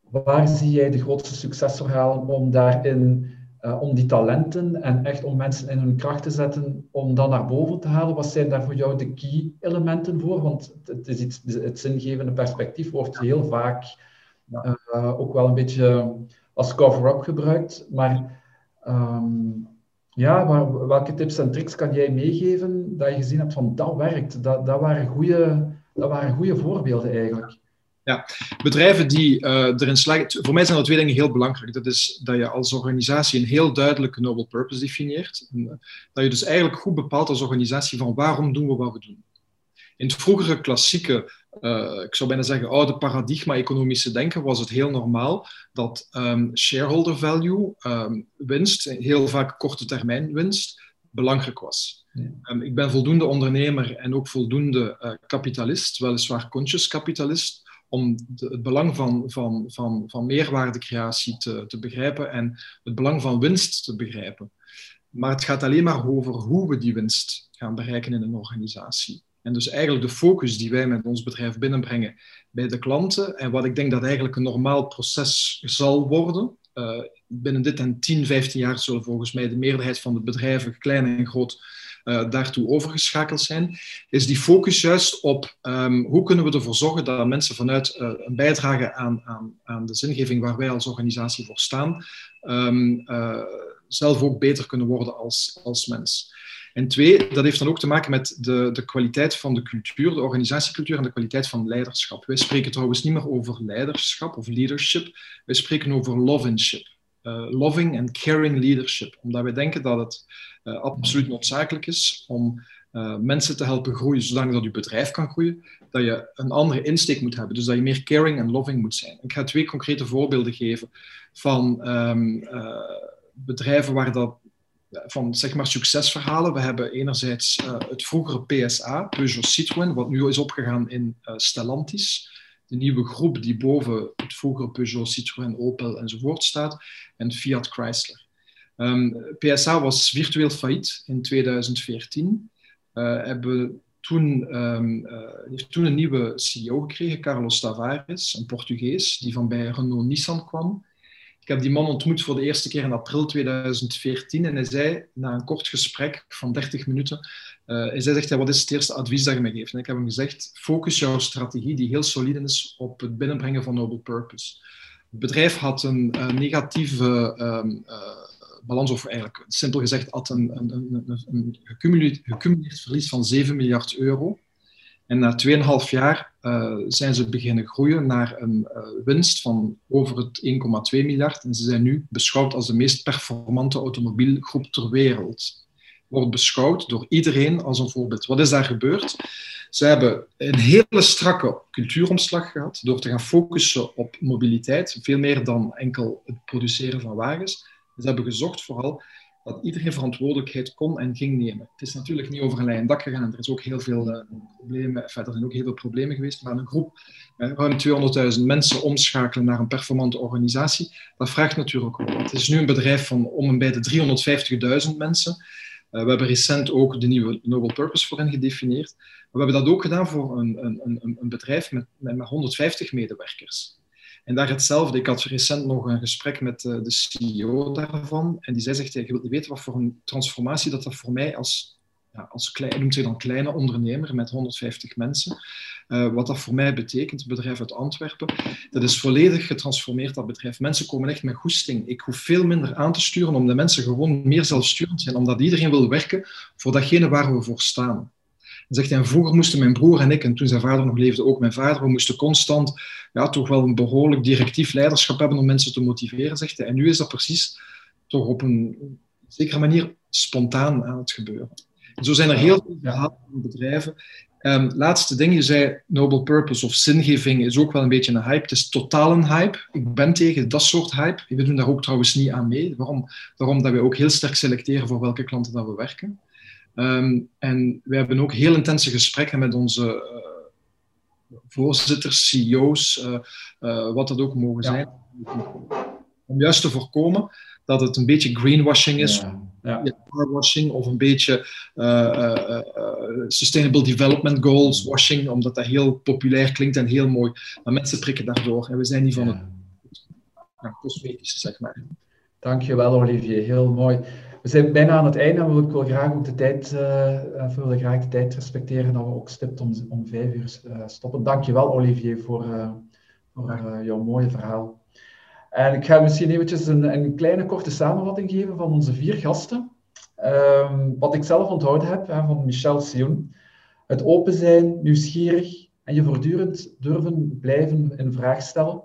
Waar zie jij de grootste succesverhalen om daarin uh, om die talenten en echt om mensen in hun kracht te zetten, om dat naar boven te halen. Wat zijn daar voor jou de key elementen voor? Want het, is iets, het zingevende perspectief wordt heel vaak uh, ook wel een beetje als cover-up gebruikt. Maar um, ja, welke tips en tricks kan jij meegeven dat je gezien hebt van dat werkt? Dat, dat, waren, goede, dat waren goede voorbeelden eigenlijk. Ja, bedrijven die uh, erin slagen. Voor mij zijn er twee dingen heel belangrijk. Dat is dat je als organisatie een heel duidelijke noble purpose definieert. En, uh, dat je dus eigenlijk goed bepaalt als organisatie van waarom doen we wat we doen. In het vroegere klassieke, uh, ik zou bijna zeggen oude paradigma-economische denken, was het heel normaal dat um, shareholder value, um, winst, heel vaak korte termijn winst, belangrijk was. Um, ik ben voldoende ondernemer en ook voldoende kapitalist, weliswaar conscious kapitalist om het belang van, van, van, van meerwaardecreatie te, te begrijpen en het belang van winst te begrijpen. Maar het gaat alleen maar over hoe we die winst gaan bereiken in een organisatie. En dus eigenlijk de focus die wij met ons bedrijf binnenbrengen bij de klanten, en wat ik denk dat eigenlijk een normaal proces zal worden, uh, binnen dit en 10, 15 jaar zullen volgens mij de meerderheid van de bedrijven, klein en groot, uh, daartoe overgeschakeld zijn, is die focus juist op um, hoe kunnen we ervoor zorgen dat mensen vanuit uh, een bijdrage aan, aan, aan de zingeving waar wij als organisatie voor staan, um, uh, zelf ook beter kunnen worden als, als mens. En twee, dat heeft dan ook te maken met de, de kwaliteit van de cultuur, de organisatiecultuur en de kwaliteit van leiderschap. Wij spreken trouwens niet meer over leiderschap of leadership, wij spreken over lovinship. Uh, loving and caring leadership. Omdat wij denken dat het absoluut noodzakelijk is om uh, mensen te helpen groeien, zodanig dat je bedrijf kan groeien, dat je een andere insteek moet hebben. Dus dat je meer caring en loving moet zijn. Ik ga twee concrete voorbeelden geven van um, bedrijven waar dat van zeg maar succesverhalen. We hebben enerzijds het vroegere PSA, Peugeot Citroën, wat nu is opgegaan in Stellantis de nieuwe groep die boven het vroegere Peugeot, Citroën, Opel enzovoort staat, en Fiat Chrysler. Ehm, PSA was virtueel failliet in 2014. Uh, hebben toen, um, uh, heeft toen een nieuwe CEO gekregen, Carlos Tavares, een Portugees, die van bij Renault Nissan kwam. Ik heb die man ontmoet voor de eerste keer in april 2014 en hij zei na een kort gesprek van 30 minuten, uh, hij zei, zegt, wat is het eerste advies dat je me geeft? En ik heb hem gezegd, focus jouw strategie die heel solide is op het binnenbrengen van noble purpose. Het bedrijf had een negatieve um, balans, of eigenlijk simpel gezegd had een, een, een, een gecumuleerd, verlies van 7 miljard euro. En na 2,5 jaar uh, zijn ze beginnen groeien naar een uh, winst van over het 1,2 miljard. En ze zijn nu beschouwd als de meest performante automobielgroep ter wereld. wordt beschouwd door iedereen als een voorbeeld. Wat is daar gebeurd? Ze hebben een hele strakke cultuuromslag gehad door te gaan focussen op mobiliteit, veel meer dan enkel het produceren van wagens. Ze hebben gezocht vooral dat iedereen verantwoordelijkheid kon en ging nemen. Het is natuurlijk niet over een lijn dak gegaan er, is ook heel veel, uh, problemen, er zijn ook heel veel problemen geweest, maar een groep ruim 200.000 mensen omschakelen naar een performante organisatie, dat vraagt natuurlijk ook Het is nu een bedrijf van om en bij de 350.000 mensen. Uh, we hebben recent ook de nieuwe Noble Purpose voor hen gedefinieerd. Maar we hebben dat ook gedaan voor een, een, een, een bedrijf met, met 150 medewerkers. En daar hetzelfde. Ik had recent nog een gesprek met eh, de CEO daarvan. En die zei, zegt, je wilt weten wat voor een transformatie dat dat voor mij als, ja, als noemt zich dan kleine ondernemer met 150 mensen, uh, wat dat voor mij betekent, het bedrijf uit Antwerpen. Dat is volledig getransformeerd, dat bedrijf. Mensen komen echt met goesting. Ik hoef veel minder aan te sturen om de mensen gewoon meer zelfsturend zijn, omdat iedereen wil werken voor datgene waar we voor staan. Hij zegt, en vroeger moesten mijn broer en ik, en toen zijn vader nog leefde, ook mijn vader, we moesten constant ja, toch wel een behoorlijk directief leiderschap hebben om mensen te motiveren, zegt hij. En nu is dat precies toch op een zekere manier spontaan aan het gebeuren. En zo zijn er heel veel verhalen van bedrijven. Um, laatste ding, je zei Noble Purpose of zingeving is ook wel een beetje een hype. Het is totaal een hype. Ik ben tegen dat soort hype. We doen daar ook trouwens niet aan mee. Waarom? Daarom dat we ook heel sterk selecteren voor welke klanten dat we werken. Um, en we hebben ook heel intense gesprekken met onze uh, voorzitters, CEO's, uh, uh, wat dat ook mogen ja. zijn. Om juist te voorkomen dat het een beetje greenwashing is, ja. Ja. washing of een beetje sustainable development goals washing, omdat dat heel populair klinkt en heel mooi. Maar mensen prikken daardoor en we zijn niet van het ja, cosmetische, zeg maar. Dankjewel Olivier, heel mooi. We zijn bijna aan het einde en ik wil graag ook de tijd, uh, willen graag de tijd respecteren dat we ook stipt om, om vijf uur uh, stoppen. Dankjewel Olivier voor, uh, voor jouw mooie verhaal. En ik ga misschien eventjes een, een, kleine korte samenvatting geven van onze vier gasten. Um, wat ik zelf onthouden heb hè, van Michel Sion. Het open zijn, nieuwsgierig en je voortdurend durven blijven in vraag stellen.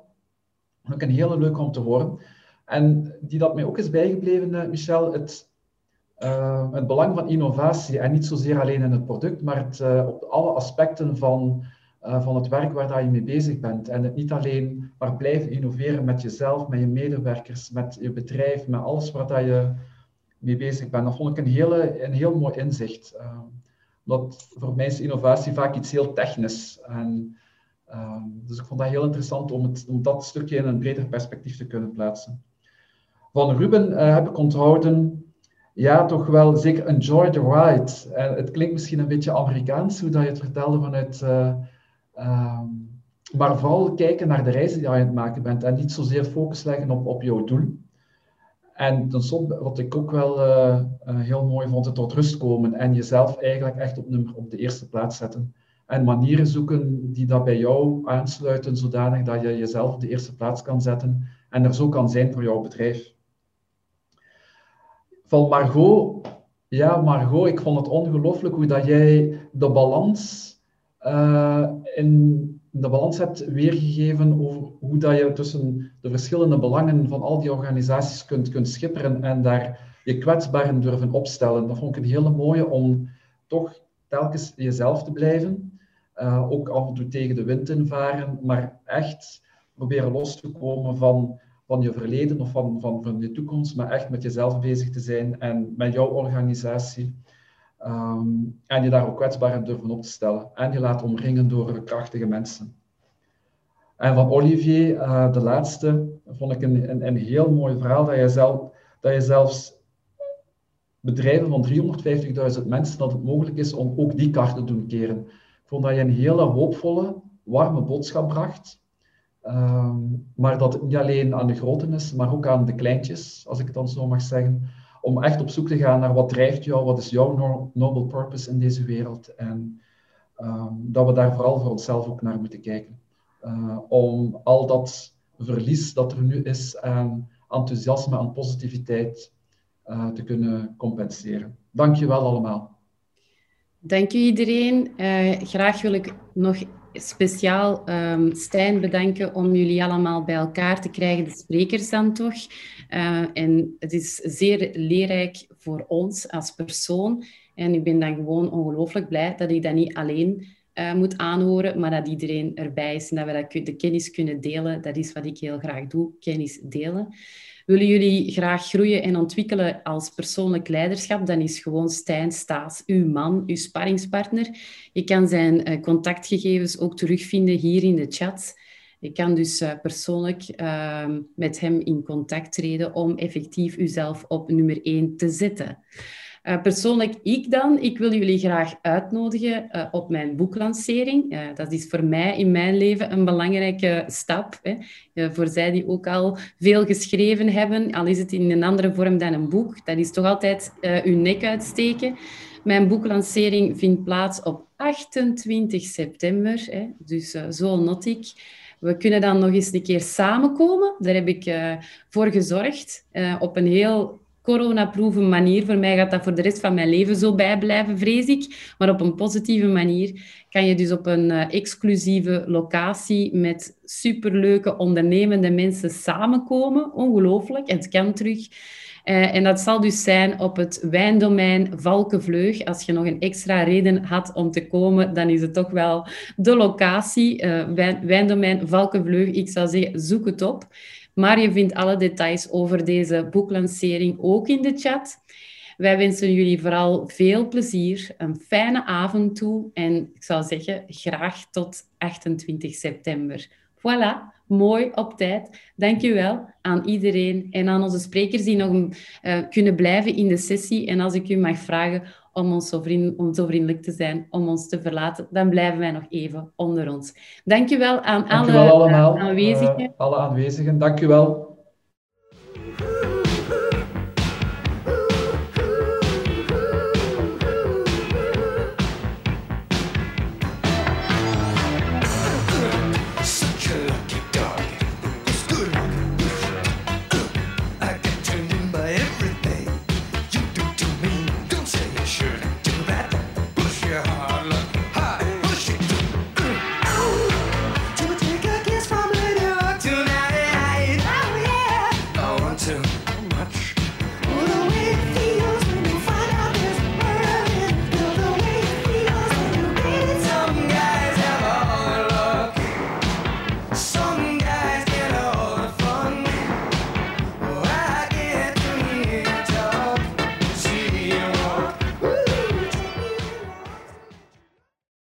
Ook een hele leuk om te horen. En die dat mij ook is bijgebleven, Michel, het uh, het belang van innovatie en niet zozeer alleen in het product, maar het, uh, op alle aspecten van, uh, van het werk waar dat je mee bezig bent. En het niet alleen maar blijven innoveren met jezelf, met je medewerkers, met je bedrijf, met alles waar dat je mee bezig bent. Dat vond ik een, hele, een heel mooi inzicht. omdat voor mij is innovatie vaak iets heel technisch. En, dus ik vond dat heel interessant om, het, om dat stukje in een breder perspectief te kunnen plaatsen. Van Ruben heb ik onthouden ja, toch wel zeker enjoy the ride. En het klinkt misschien een beetje Amerikaans, hoe dat je het vertelde vanuit... Uh, maar vooral kijken naar de reizen die je aan het maken bent en niet zozeer focus leggen op, op jouw doel. En tenslotte, wat ik ook wel uh, heel mooi vond, het tot rust komen en jezelf eigenlijk echt op, nummer, op de eerste plaats zetten. En manieren zoeken die dat bij jou aansluiten, zodanig dat je jezelf op de eerste plaats kan zetten en er zo kan zijn voor jouw bedrijf van Margot. Ja, Margot, ik vond het ongelooflijk hoe dat jij de balans, uh, in, de balans hebt weergegeven over hoe dat je tussen de verschillende belangen van al die organisaties kunt, kunt schipperen en daar je kwetsbaar durven opstellen. Dat vond ik een hele mooie om toch telkens jezelf te blijven. Uh, ook af en toe tegen de wind invaren, maar echt proberen los te komen van van je verleden of van, van, van je toekomst, maar echt met jezelf bezig te zijn en met jouw organisatie. Um, en je daar ook kwetsbaar in durven op te stellen. En je laat omringen door krachtige mensen. En van Olivier, uh, de laatste, vond ik een, een, een, heel mooi verhaal dat je, zelf, dat je zelfs bedrijven van 350.000 mensen, dat het mogelijk is om ook die kaart te doen keren. Ik vond dat je een hele hoopvolle, warme boodschap bracht. Um, maar dat het niet alleen aan de grote is, maar ook aan de kleintjes, als ik het dan zo mag zeggen. Om echt op zoek te gaan naar wat drijft jou, wat is jouw noble purpose in deze wereld. En um, dat we daar vooral voor onszelf ook naar moeten kijken. Uh, om al dat verlies dat er nu is aan enthousiasme, aan positiviteit uh, te kunnen compenseren. Dank je wel allemaal. Dank u iedereen. Uh, graag wil ik nog speciaal um, Stijn bedanken om jullie allemaal bij elkaar te krijgen, de sprekers dan toch. Uh, en het is zeer leerrijk voor ons als persoon. En ik ben dan gewoon ongelooflijk blij dat ik dat niet alleen uh, moet aanhoren, maar dat iedereen erbij is en dat we dat, de kennis kunnen delen. Dat is wat ik heel graag doe, kennis delen. Willen jullie graag groeien en ontwikkelen als persoonlijk leiderschap, dan is gewoon Stijn Staes uw man, uw sparringspartner. Je kan zijn uh, contactgegevens ook terugvinden hier in de chat. Je kan dus uh, persoonlijk uh, met hem in contact treden om effectief uzelf op nummer 1 te zetten. Uh, persoonlijk ik dan, ik wil jullie graag uitnodigen uh, op mijn boeklancering. Uh, dat is voor mij in mijn leven een belangrijke stap. Hè. voor zij die ook al veel geschreven hebben, al is het in een andere vorm dan een boek, dat is toch altijd uw nek uitsteken. Mijn boeklancering vindt plaats op 28 september, hè. dus zo not ik. We kunnen dan nog eens een keer samenkomen. Daar heb ik voor gezorgd. op een heel coronaproeven manier. Voor mij gaat dat voor de rest van mijn leven zo bijblijven, vrees ik. Maar op een positieve manier kan je dus op een uh, exclusieve locatie met superleuke ondernemende mensen samenkomen. Ongelooflijk. Het kan terug. Uh, en dat zal dus zijn op het wijndomein Valkenvleug. Als je nog een extra reden had om te komen, dan is het toch wel de locatie. Uh, wijndomein Valkenvleug. Ik zou zeggen, zoek het op. Maar je vindt alle details over deze boeklancering ook in de chat. Wij wensen jullie vooral veel plezier, een fijne avond toe en ik zou zeggen graag tot 28 september. Voilà, mooi op tijd. Dankjewel aan iedereen en aan onze sprekers die nog uh, kunnen blijven in de sessie. En als ik u mag vragen om, ons zo vriend, om zo vriendelijk te zijn om ons te verlaten, dan blijven wij nog even onder ons. Dankjewel aan alle allemaal, aanwezigen. Uh, alle aanwezigen, dankjewel.